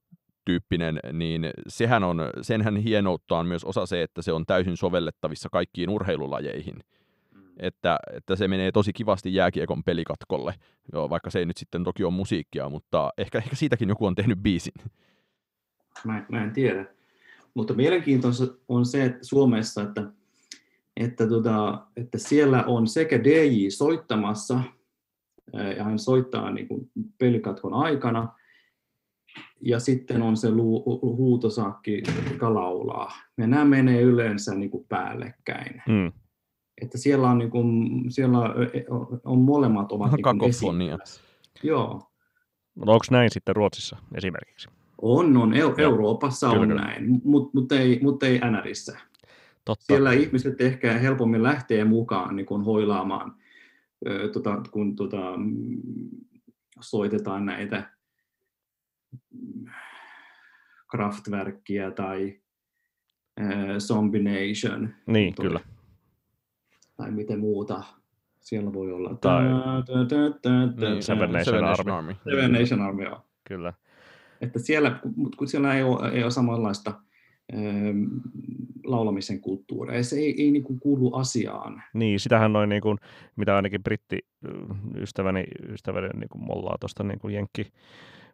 tyyppinen, niin sehän on, senhän hienoutta on myös osa se, että se on täysin sovellettavissa kaikkiin urheilulajeihin. Mm. Että, että se menee tosi kivasti jääkiekon pelikatkolle, Joo, vaikka se ei nyt sitten toki ole musiikkia, mutta ehkä, ehkä siitäkin joku on tehnyt biisin. Mä, mä en tiedä. Mutta mielenkiintoista on se, että Suomessa, että, että, tota, että siellä on sekä DJ soittamassa, ja hän soittaa niin kuin pelikatkon aikana, ja sitten on se lu, huutosakki, joka laulaa. Ja nämä menee yleensä niin kuin päällekkäin. Mm. Että siellä on, niin kuin, siellä on molemmat ovat niin Joo. Mutta onko näin sitten Ruotsissa esimerkiksi? On, on. Eu- Euroopassa kyllä, on kyllä. näin, mutta mut ei, mut ei NRissä. Totta. Siellä ihmiset ehkä helpommin lähtee mukaan niin kun hoilaamaan, tota, kun tota, soitetaan näitä Kraftwerkia tai äh, Zombie Nation. Niin, toi, kyllä. Tai miten muuta siellä voi olla. Tai niin, Seven Nation Army. Seven Nation Army, joo. Kyllä. Että siellä, kun siellä ei ole, ei ole samanlaista ähm, laulamisen kulttuuria. Se ei, ei niin kuin kuulu asiaan. Niin, sitähän noin, niin kuin, mitä ainakin britti ystäväni, ystäväni niin kuin mollaa tuosta niin kuin jenkki,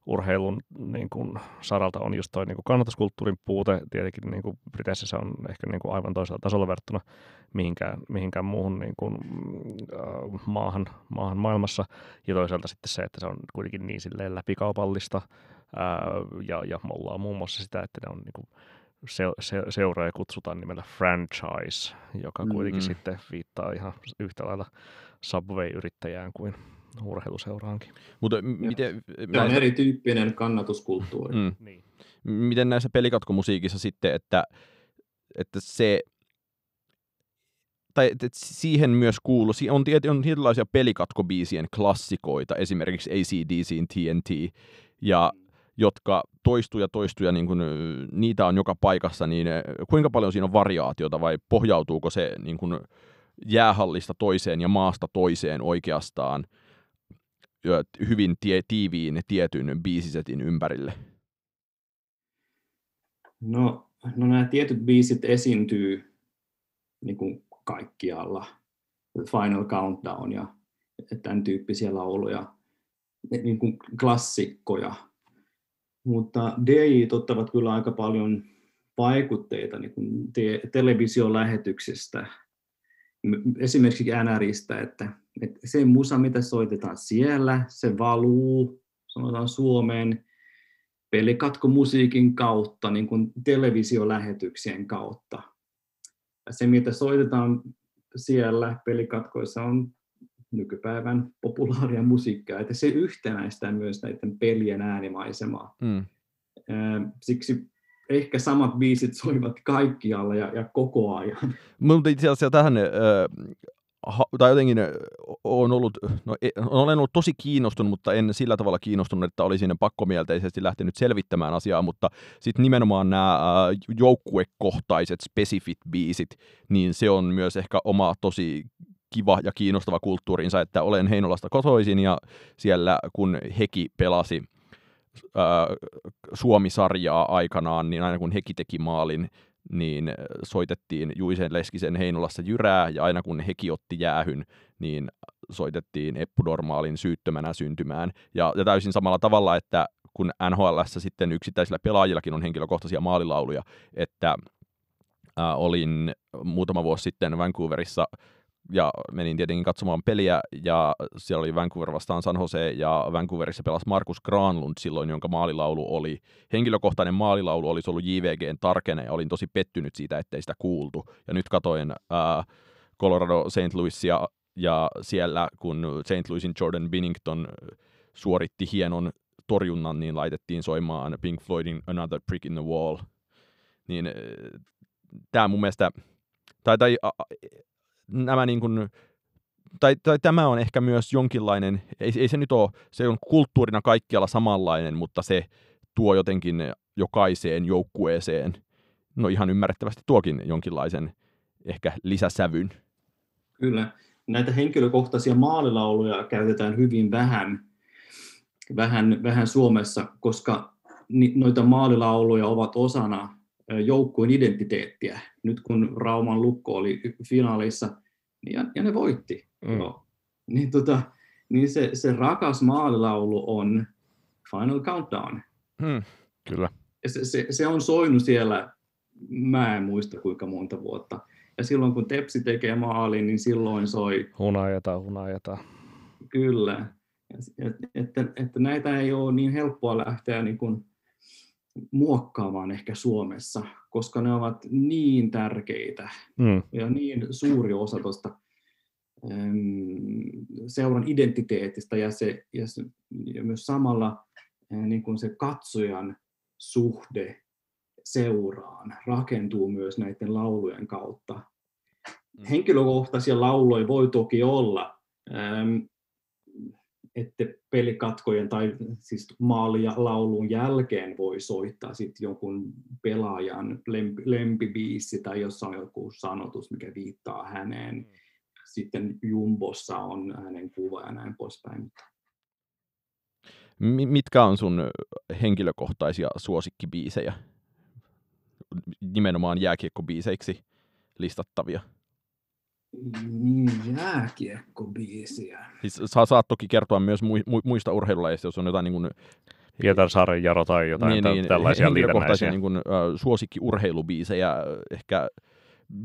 urheilun niin kuin, saralta on just toi niin kuin kannatuskulttuurin puute. Tietenkin niin kuin Briteissä se on ehkä niin kuin aivan toisella tasolla verrattuna mihinkään, mihinkään muuhun niin kuin, äh, maahan, maahan maailmassa. Ja toisaalta sitten se, että se on kuitenkin niin silleen läpikaupallista äh, ja, ja mollaa muun muassa sitä, että ne on niin kuin, se, se, seuraaja kutsutaan nimellä franchise, joka kuitenkin mm-hmm. sitten viittaa ihan yhtä lailla Subway-yrittäjään kuin urheiluseuraankin. Mutta miten, Se on erityyppinen kannatuskulttuuri. Mm. Niin. Miten näissä pelikatkomusiikissa sitten, että, että se tai että siihen myös kuuluu, on, on tietynlaisia pelikatkobiisien klassikoita, esimerkiksi ACDCin TNT, ja jotka toistuu ja toistuu ja niin kuin, niitä on joka paikassa, niin kuinka paljon siinä on variaatiota vai pohjautuuko se niin kuin, jäähallista toiseen ja maasta toiseen oikeastaan hyvin tie, tiiviin tietyn biisisetin ympärille? No, no nämä tietyt biisit esiintyy niin kuin kaikkialla. Final Countdown ja tämän tyyppisiä lauluja, niin kuin klassikkoja. Mutta DJ ottavat kyllä aika paljon vaikutteita niin kuin te- televisiolähetyksestä, esimerkiksi NRistä, että, että se musa, mitä soitetaan siellä, se valuu, sanotaan Suomeen, pelikatkomusiikin kautta, niin kuin televisiolähetyksien kautta. Ja se, mitä soitetaan siellä pelikatkoissa, on nykypäivän populaaria musiikkia, että se yhtenäistää myös näiden pelien äänimaisemaa. Mm. Siksi ehkä samat biisit soivat kaikkialla ja, ja koko ajan. Mutta itse asiassa tähän, äh, tai jotenkin on ollut, no, e, olen ollut tosi kiinnostunut, mutta en sillä tavalla kiinnostunut, että olisin pakkomielteisesti lähtenyt selvittämään asiaa, mutta sitten nimenomaan nämä äh, joukkuekohtaiset, spesifit biisit, niin se on myös ehkä oma tosi kiva ja kiinnostava kulttuurinsa, että olen Heinolasta kotoisin ja siellä kun Heki pelasi Suomi-sarjaa aikanaan, niin aina kun Heki teki maalin, niin soitettiin Juisen Leskisen Heinolassa jyrää, ja aina kun Heki otti jäähyn, niin soitettiin Eppu Dormaalin syyttömänä syntymään. Ja, ja täysin samalla tavalla, että kun NHL sitten yksittäisillä pelaajillakin on henkilökohtaisia maalilauluja, että äh, olin muutama vuosi sitten Vancouverissa ja menin tietenkin katsomaan peliä, ja siellä oli Vancouver vastaan San Jose, ja Vancouverissa pelasi Markus Granlund silloin, jonka maalilaulu oli, henkilökohtainen maalilaulu olisi ollut JVGn tarkene, ja olin tosi pettynyt siitä, ettei sitä kuultu. Ja nyt katoin ää, Colorado St. Louisia, ja siellä kun St. Louisin Jordan Binnington suoritti hienon torjunnan, niin laitettiin soimaan Pink Floydin Another Prick in the Wall. Niin tämä mun mielestä, tai, tai nämä niin kuin, tai, tai tämä on ehkä myös jonkinlainen, ei, ei se nyt ole, se on kulttuurina kaikkialla samanlainen, mutta se tuo jotenkin jokaiseen joukkueeseen, no ihan ymmärrettävästi tuokin jonkinlaisen ehkä lisäsävyn. Kyllä. Näitä henkilökohtaisia maalilauluja käytetään hyvin vähän, vähän, vähän Suomessa, koska noita maalilauluja ovat osana joukkueen identiteettiä. Nyt kun Rauman lukko oli finaalissa, niin ja, ja ne voitti. Mm. No. Niin, tota, niin se, se rakas maalilaulu on Final Countdown. Mm, kyllä. Ja se, se, se on soinut siellä, mä en muista kuinka monta vuotta. Ja silloin kun Tepsi tekee maalin, niin silloin soi... Hunajata, hunajata. Kyllä. Että, että, että näitä ei ole niin helppoa lähteä niin kuin muokkaamaan ehkä Suomessa, koska ne ovat niin tärkeitä mm. ja niin suuri osa tuosta seuran identiteetistä ja, se, ja, se, ja myös samalla niin kuin se katsojan suhde seuraan rakentuu myös näiden laulujen kautta. Mm. Henkilökohtaisia lauloja voi toki olla, että pelikatkojen tai siis maali- ja laulun jälkeen voi soittaa sit jonkun pelaajan lempi, lempibiissi tai jossa on joku sanotus, mikä viittaa häneen. Mm. Sitten Jumbossa on hänen kuva ja näin poispäin. Mitkä on sun henkilökohtaisia suosikkibiisejä? Nimenomaan jääkiekkobiiseiksi listattavia. Niin, jääkiekkobiisiä. Siis saa, saat toki kertoa myös muista urheilulajeista, jos on jotain niin kuin Pietarsaaren Jaro tai jotain niin, niin, tällaisia henkilökohtaisia niin kuin, uh, suosikkiurheilubiisejä, ehkä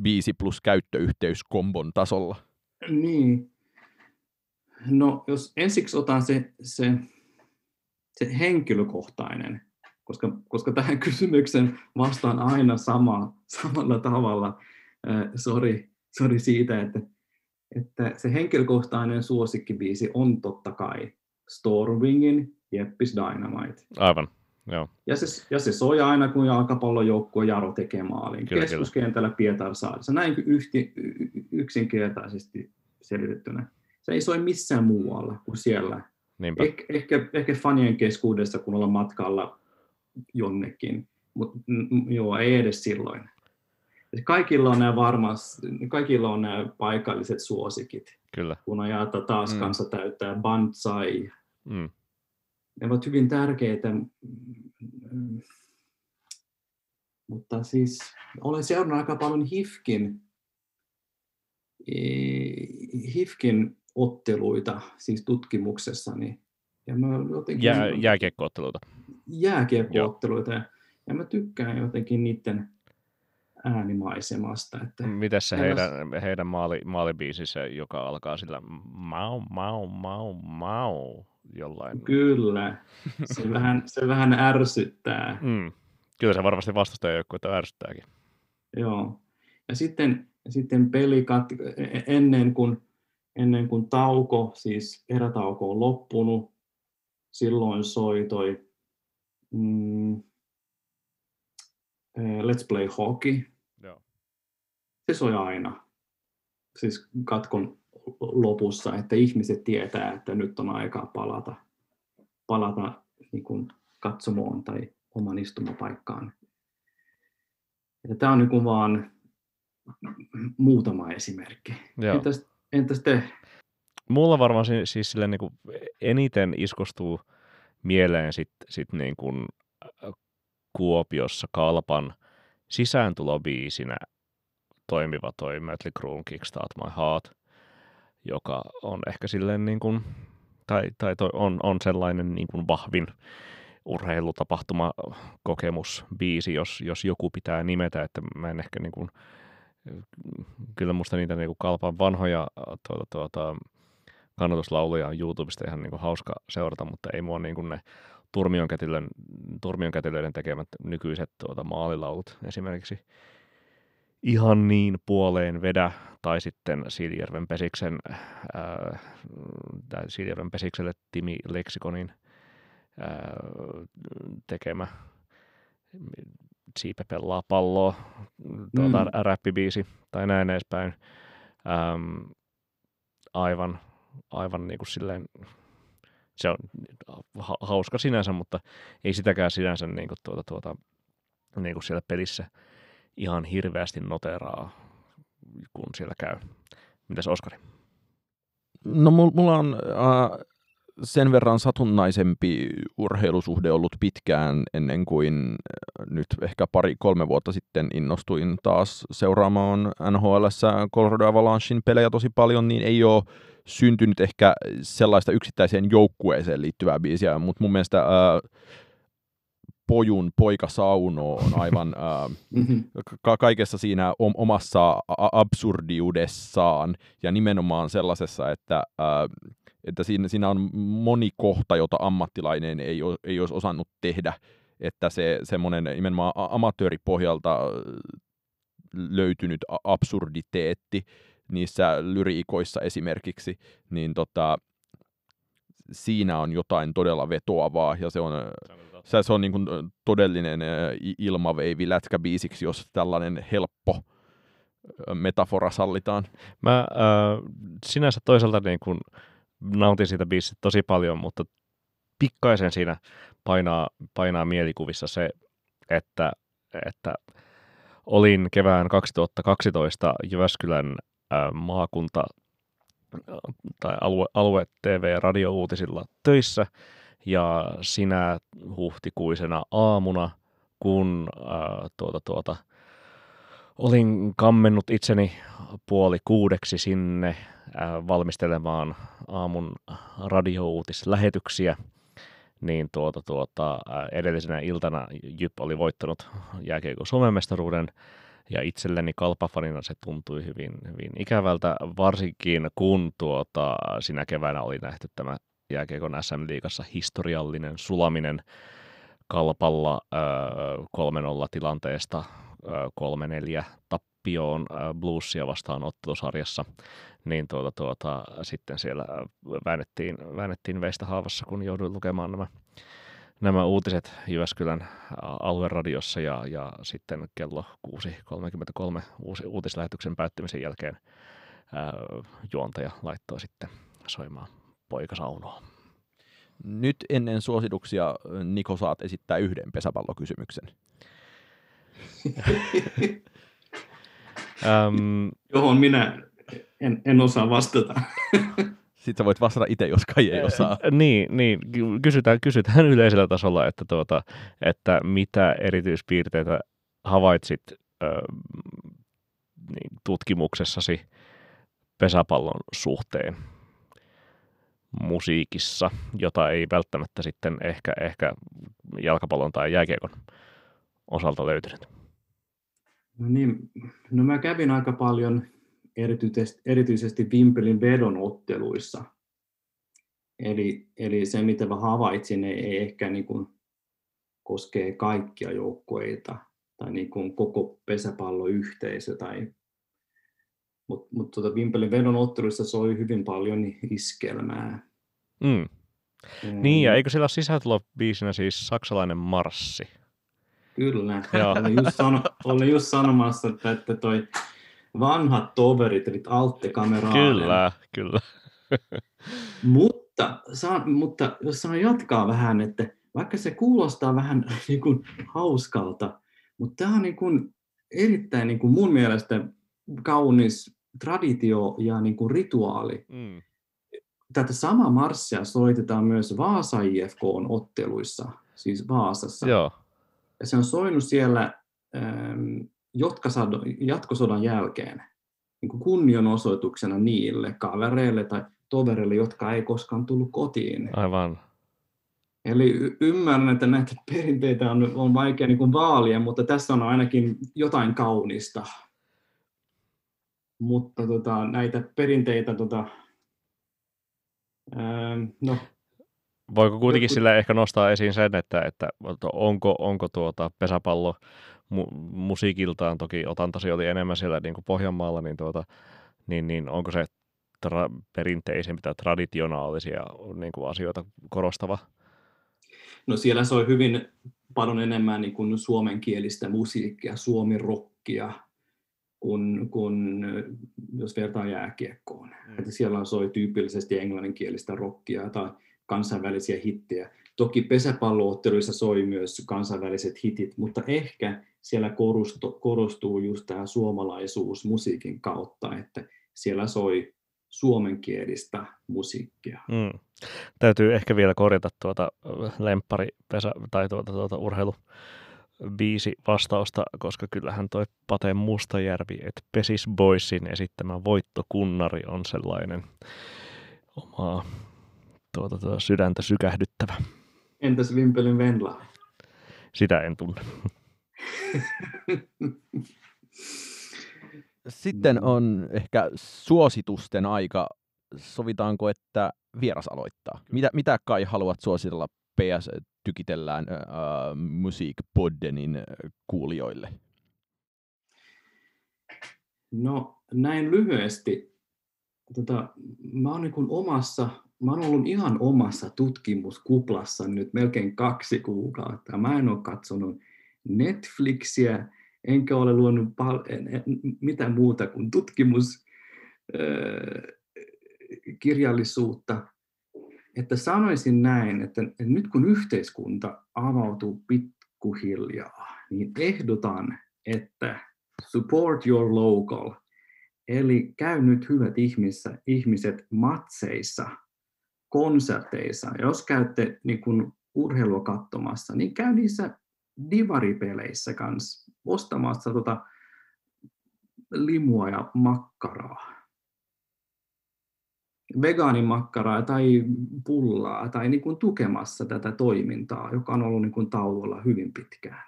biisi plus käyttöyhteyskombon tasolla. Niin. No, jos ensiksi otan se, se, se henkilökohtainen, koska, koska tähän kysymykseen vastaan aina sama, samalla tavalla. Äh, sori, sori siitä, että, että se henkilökohtainen suosikkibiisi on totta kai Stormwingin Jeppis Dynamite. Aivan, joo. Ja se, ja se soi aina, kun jalkapallojoukkue Jaro tekee maalin. Kyllä, Keskuskentällä Pietarsaarissa. Näin yhti, yksinkertaisesti selitettynä. Se ei soi missään muualla kuin siellä. Eh, ehkä, ehkä fanien keskuudessa, kun ollaan matkalla jonnekin, mutta joo, ei edes silloin. Kaikilla on nämä varmasti, kaikilla on nämä paikalliset suosikit. Kyllä. Kun ajata taas mm. kanssa täyttää Banzai. Mm. Ne ovat hyvin tärkeitä. Mutta siis olen seurannut aika paljon HIFKin, HIFKin otteluita siis tutkimuksessani. Ja mä jotenkin, Jää, jääkiekkootteluita. Jääkiekkootteluita. Ja, ja mä tykkään jotenkin niiden äänimaisemasta. Että Miten se heidän, heidän maali, maalibiisissä, joka alkaa sillä mau, mau, mau, mau jollain? Kyllä, se vähän, se vähän ärsyttää. Mm. Kyllä se varmasti vastustajajoukkuetta ärsyttääkin. Joo. Ja sitten, sitten pelikat, e, e, ennen kuin, ennen kuin tauko, siis erätauko on loppunut, silloin soi toi mm, eh, Let's Play Hockey. Se soi aina. Siis katkon lopussa, että ihmiset tietää, että nyt on aikaa palata, palata niin kuin katsomoon tai oman istumapaikkaan. Että tämä on niin vaan muutama esimerkki. Joo. Entäs, entäs te? Mulla varmaan siis sille niin kuin eniten iskostuu mieleen sit, sit niin kuin Kuopiossa Kalpan sisääntulobiisinä toimiva toi Mötley Crue Kickstart My Heart, joka on ehkä silleen niin kuin, tai, tai toi on, on sellainen niin kuin vahvin urheilutapahtuma kokemus biisi, jos, jos joku pitää nimetä, että mä en ehkä niin kuin, kyllä musta niitä niin kuin kalpan vanhoja tuota, tuota, kannatuslauluja on YouTubesta ihan niin kuin hauska seurata, mutta ei mua niin kuin ne Turmionkätilön, Turmionkätilöiden tekemät nykyiset tuota, maalilaulut esimerkiksi ihan niin puoleen vedä, tai sitten Siilijärven Pesiksen, ää, Siilijärven Pesikselle Timi Leksikonin ää, tekemä Siipe pelaa palloa, tuota, mm. räppibiisi tai näin edespäin. Ähm, aivan, aivan niin kuin silleen, se on hauska sinänsä, mutta ei sitäkään sinänsä niin kuin tuota, tuota, niin kuin siellä pelissä ihan hirveästi noteraa, kun siellä käy. Mitäs Oskari? No mulla on äh, sen verran satunnaisempi urheilusuhde ollut pitkään ennen kuin äh, nyt ehkä pari-kolme vuotta sitten innostuin taas seuraamaan NHLssä Colorado Avalanchein pelejä tosi paljon, niin ei ole syntynyt ehkä sellaista yksittäiseen joukkueeseen liittyvää biisiä, mutta mun mielestä ää, pojun poika sauno on aivan ää, ka- kaikessa siinä omassa absurdiudessaan ja nimenomaan sellaisessa, että, ää, että siinä, siinä on moni kohta, jota ammattilainen ei, o, ei olisi osannut tehdä, että se semmoinen nimenomaan amatööripohjalta löytynyt absurditeetti niissä lyriikoissa esimerkiksi, niin tota, siinä on jotain todella vetoavaa ja se on, se, se on niin kuin todellinen ilmaveivi lätkäbiisiksi, jos tällainen helppo metafora sallitaan. Mä äh, sinänsä toisaalta niin kuin nautin siitä biisistä tosi paljon, mutta pikkaisen siinä painaa, painaa mielikuvissa se, että, että olin kevään 2012 Jyväskylän maakunta tai alue, alue TV- ja radiouutisilla töissä ja sinä huhtikuisena aamuna, kun ää, tuota, tuota, olin kammennut itseni puoli kuudeksi sinne ää, valmistelemaan aamun radiouutislähetyksiä, niin tuota, tuota, edellisenä iltana Jyp oli voittanut jääkiekon Suomen mestaruuden, ja itselleni kalpafanina se tuntui hyvin, hyvin ikävältä, varsinkin kun tuota, sinä keväänä oli nähty tämä jääkiekon SM-liigassa historiallinen sulaminen kalpalla äh, 3-0 tilanteesta äh, 3-4 tappioon äh, Bluesia vastaan ottelusarjassa, niin tuota, tuota, sitten siellä väännettiin, väännettiin veistä haavassa, kun jouduin lukemaan nämä nämä uutiset Jyväskylän alueradiossa ja, ja sitten kello 6.33 uusi, uutislähetyksen päättymisen jälkeen ää, juontaja laittoi sitten soimaan poikasaunoa. Nyt ennen suosituksia Niko saat esittää yhden pesäpallokysymyksen. um, Johon minä en, en osaa vastata. Sitten sä voit vastata itse, jos kai ei osaa. Niin, niin kysytään, kysytään yleisellä tasolla, että, tuota, että mitä erityispiirteitä havaitsit ö, niin, tutkimuksessasi pesäpallon suhteen musiikissa, jota ei välttämättä sitten ehkä, ehkä jalkapallon tai jääkiekon osalta löytynyt? No niin, no mä kävin aika paljon erityisesti, erityisesti Vimpelin vedon otteluissa. Eli, eli se, mitä mä havaitsin, ei, ei ehkä niin kuin koskee kaikkia joukkueita tai niin kuin koko pesäpalloyhteisö. Tai, mutta mut tuota Vimpelin vedon otteluissa soi hyvin paljon iskelmää. Mm. Mm. Niin, ja eikö siellä ole biisinä siis saksalainen marssi? Kyllä. Olen just, sano, olen just sanomassa, että, että toi vanhat toverit, eli Alte Kameraanen. Kyllä, kyllä. mutta, saa, mutta jos saan jatkaa vähän, että vaikka se kuulostaa vähän niin kuin hauskalta, mutta tämä on niin kuin erittäin niin kuin mun mielestä kaunis traditio ja niin kuin rituaali. Mm. Tätä samaa marssia soitetaan myös Vaasa IFK otteluissa, siis Vaasassa. Joo. Ja se on soinut siellä ähm, jatkosodan jälkeen niin kuin kunnianosoituksena niille kavereille tai tovereille, jotka ei koskaan tullut kotiin. Aivan. Eli y- ymmärrän, että näitä perinteitä on, on vaikea niin kuin vaalia, mutta tässä on ainakin jotain kaunista. Mutta tota, näitä perinteitä, tota, ää, no, Voiko kuitenkin sillä ehkä nostaa esiin sen, että, että onko, onko tuota pesäpallo mu- musiikiltaan, toki otantasi oli enemmän siellä niin kuin Pohjanmaalla, niin, tuota, niin, niin onko se tra- perinteisempi tai traditionaalisia niin kuin asioita korostava? No siellä soi hyvin paljon enemmän niin kuin suomenkielistä musiikkia, suomirokkia, kun, kun jos vertaa jääkiekkoon. Mm. Että siellä soi tyypillisesti englanninkielistä rockia tai kansainvälisiä hittejä. Toki pesäpallootteluissa soi myös kansainväliset hitit, mutta ehkä siellä korostuu, korostuu just tämä suomalaisuus musiikin kautta, että siellä soi suomenkielistä musiikkia. Mm. Täytyy ehkä vielä korjata tuota lemppari pesä, tai tuota, tuota urheilu biisi vastausta, koska kyllähän toi Pate Mustajärvi, että Pesis Boysin esittämä voittokunnari on sellainen omaa tuota, tuota, sydäntä sykähdyttävä. Entäs Vimpelin Venla? Sitä en tunne. Sitten on ehkä suositusten aika. Sovitaanko, että vieras aloittaa? Mitä, mitä Kai haluat suositella PS Tykitellään äh, musiikpoddenin kuulijoille? No näin lyhyesti. Tota, mä oon niin omassa mä oon ollut ihan omassa tutkimuskuplassa nyt melkein kaksi kuukautta. Mä en ole katsonut Netflixiä, enkä ole luonut pal- mitään muuta kuin tutkimuskirjallisuutta. Että sanoisin näin, että nyt kun yhteiskunta avautuu pikkuhiljaa, niin ehdotan, että support your local. Eli käy nyt hyvät ihmiset matseissa – konserteissa. Jos käytte niin kuin urheilua katsomassa, niin käy niissä divaripeleissä kanssa ostamassa tota limua ja makkaraa. Vegaanimakkaraa tai pullaa tai niin kuin tukemassa tätä toimintaa, joka on ollut niin kuin tauolla hyvin pitkään.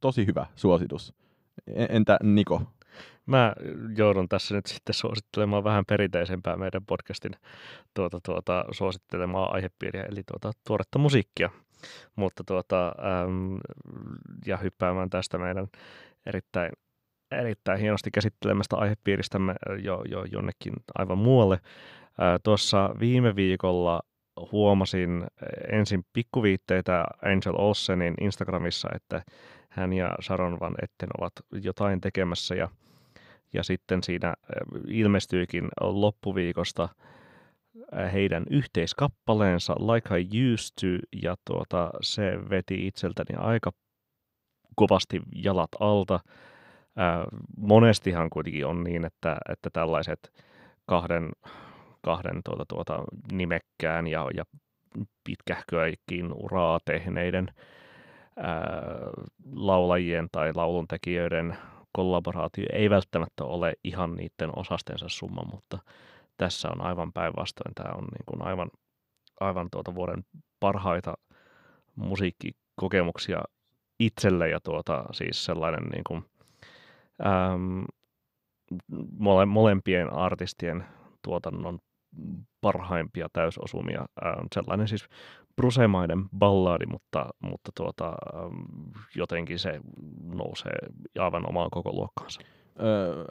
Tosi hyvä suositus. E-, entä Niko? Mä joudun tässä nyt sitten suosittelemaan vähän perinteisempää meidän podcastin tuota, tuota, suosittelemaa aihepiiriä, eli tuota, tuoretta musiikkia. Mutta tuota, äm, ja hyppäämään tästä meidän erittäin, erittäin hienosti käsittelemästä aihepiiristämme jo, jo jonnekin aivan muualle. Tuossa viime viikolla huomasin ensin pikkuviitteitä Angel Olsenin Instagramissa, että hän ja Sharon Van Etten ovat jotain tekemässä ja, ja sitten siinä ilmestyikin loppuviikosta heidän yhteiskappaleensa Like I Used To ja tuota, se veti itseltäni aika kovasti jalat alta. Monestihan kuitenkin on niin, että, että tällaiset kahden, kahden tuota, tuota, nimekkään ja, ja pitkähköäkin uraa tehneiden ää, laulajien tai lauluntekijöiden kollaboraatio ei välttämättä ole ihan niiden osastensa summa, mutta tässä on aivan päinvastoin. Tämä on niin kuin aivan, aivan tuota vuoden parhaita musiikkikokemuksia itselle ja tuota, siis sellainen niin kuin, äm, mole, molempien artistien tuotannon parhaimpia täysosumia. Ähm, sellainen siis brusemainen balladi, mutta, mutta tuota, ähm, jotenkin se nousee aivan omaan koko luokkaansa. Öö,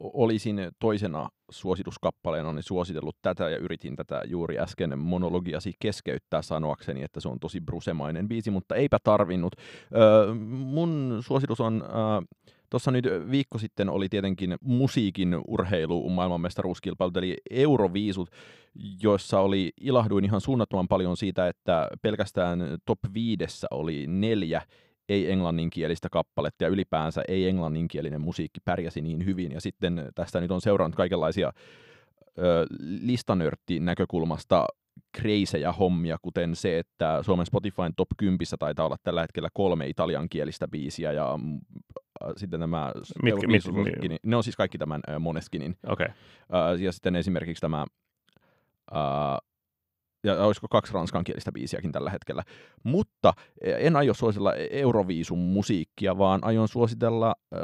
olisin toisena suosituskappaleena niin suositellut tätä ja yritin tätä juuri äsken monologiasi keskeyttää sanoakseni, että se on tosi brusemainen biisi, mutta eipä tarvinnut. Öö, mun suositus on... Öö, Tuossa nyt viikko sitten oli tietenkin musiikin urheilu maailmanmestaruuskilpailut, eli Euroviisut, joissa oli, ilahduin ihan suunnattoman paljon siitä, että pelkästään top viidessä oli neljä ei-englanninkielistä kappaletta ja ylipäänsä ei-englanninkielinen musiikki pärjäsi niin hyvin. Ja sitten tästä nyt on seurannut kaikenlaisia ö, listanörtti näkökulmasta kreisejä hommia, kuten se, että Suomen Spotifyn top 10 taitaa olla tällä hetkellä kolme italiankielistä biisiä ja sitten nämä Mitkä, mit, mit, ne on siis kaikki tämän äh, Moneskinin. Okay. Äh, ja sitten esimerkiksi tämä äh, ja olisiko kaksi ranskankielistä biisiäkin tällä hetkellä. Mutta en aio suositella Euroviisun musiikkia, vaan aion suositella äh,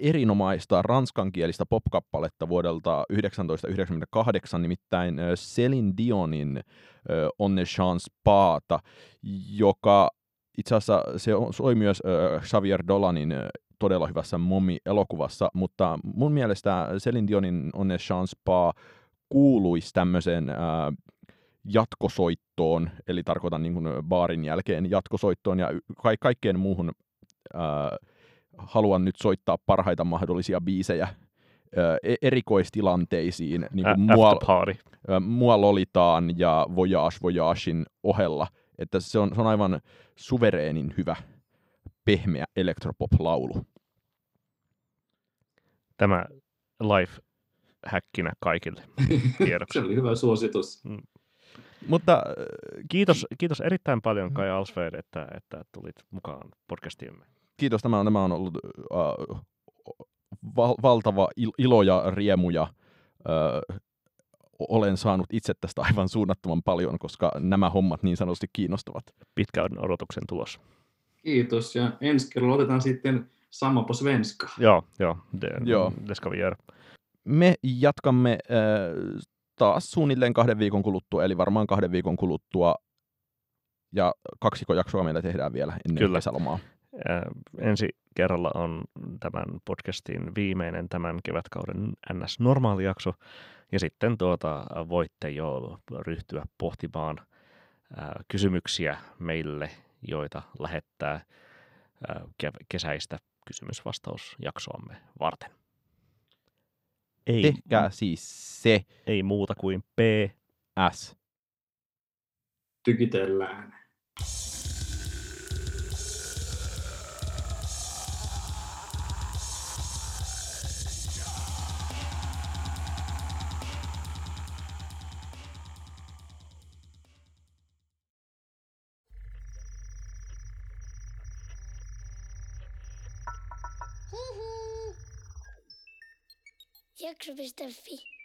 erinomaista ranskankielistä popkappaletta vuodelta 1998, nimittäin äh, Celine Dionin äh, On ne chance paata, joka itse asiassa se soi myös äh, Xavier Dolanin äh, todella hyvässä Mommi-elokuvassa, mutta mun mielestä Celine Dionin On ne chance pas kuuluisi tämmöiseen jatkosoittoon, eli tarkoitan niin kuin baarin jälkeen jatkosoittoon ja ka- kaikkeen muuhun äh, haluan nyt soittaa parhaita mahdollisia biisejä äh, erikoistilanteisiin, niin kuin mua, äh, mua lolitaan ja Voyage Voyagein ohella, että se on, se on aivan suvereenin hyvä pehmeä elektropop-laulu. Tämä life häkkinä kaikille se oli hyvä suositus. Mm. Mutta äh, kiitos, kiitos erittäin paljon Kai Alsfeld, että, että tulit mukaan podcastiimme. Kiitos, tämä on, nämä on ollut uh, val, valtava il, ilo ja riemu ja uh, olen saanut itse tästä aivan suunnattoman paljon, koska nämä hommat niin sanotusti kiinnostavat. Pitkän odotuksen tulos. Kiitos ja ensi kerralla otetaan sitten samma på svenska. Joo, joo. Det, joo. det ska vi göra. Me jatkamme äh, taas suunnilleen kahden viikon kuluttua, eli varmaan kahden viikon kuluttua. Ja kaksiko jaksoa meillä tehdään vielä ennen Kyllä. kesälomaa. Äh, ensi kerralla on tämän podcastin viimeinen tämän kevätkauden NS-normaali jakso. Ja sitten tuota, voitte jo ryhtyä pohtimaan äh, kysymyksiä meille, joita lähettää äh, kesäistä kysymysvastausjaksoamme varten. Ei, Tehkää siis se. Ei muuta kuin P. S. Tykitellään. Jakso.fi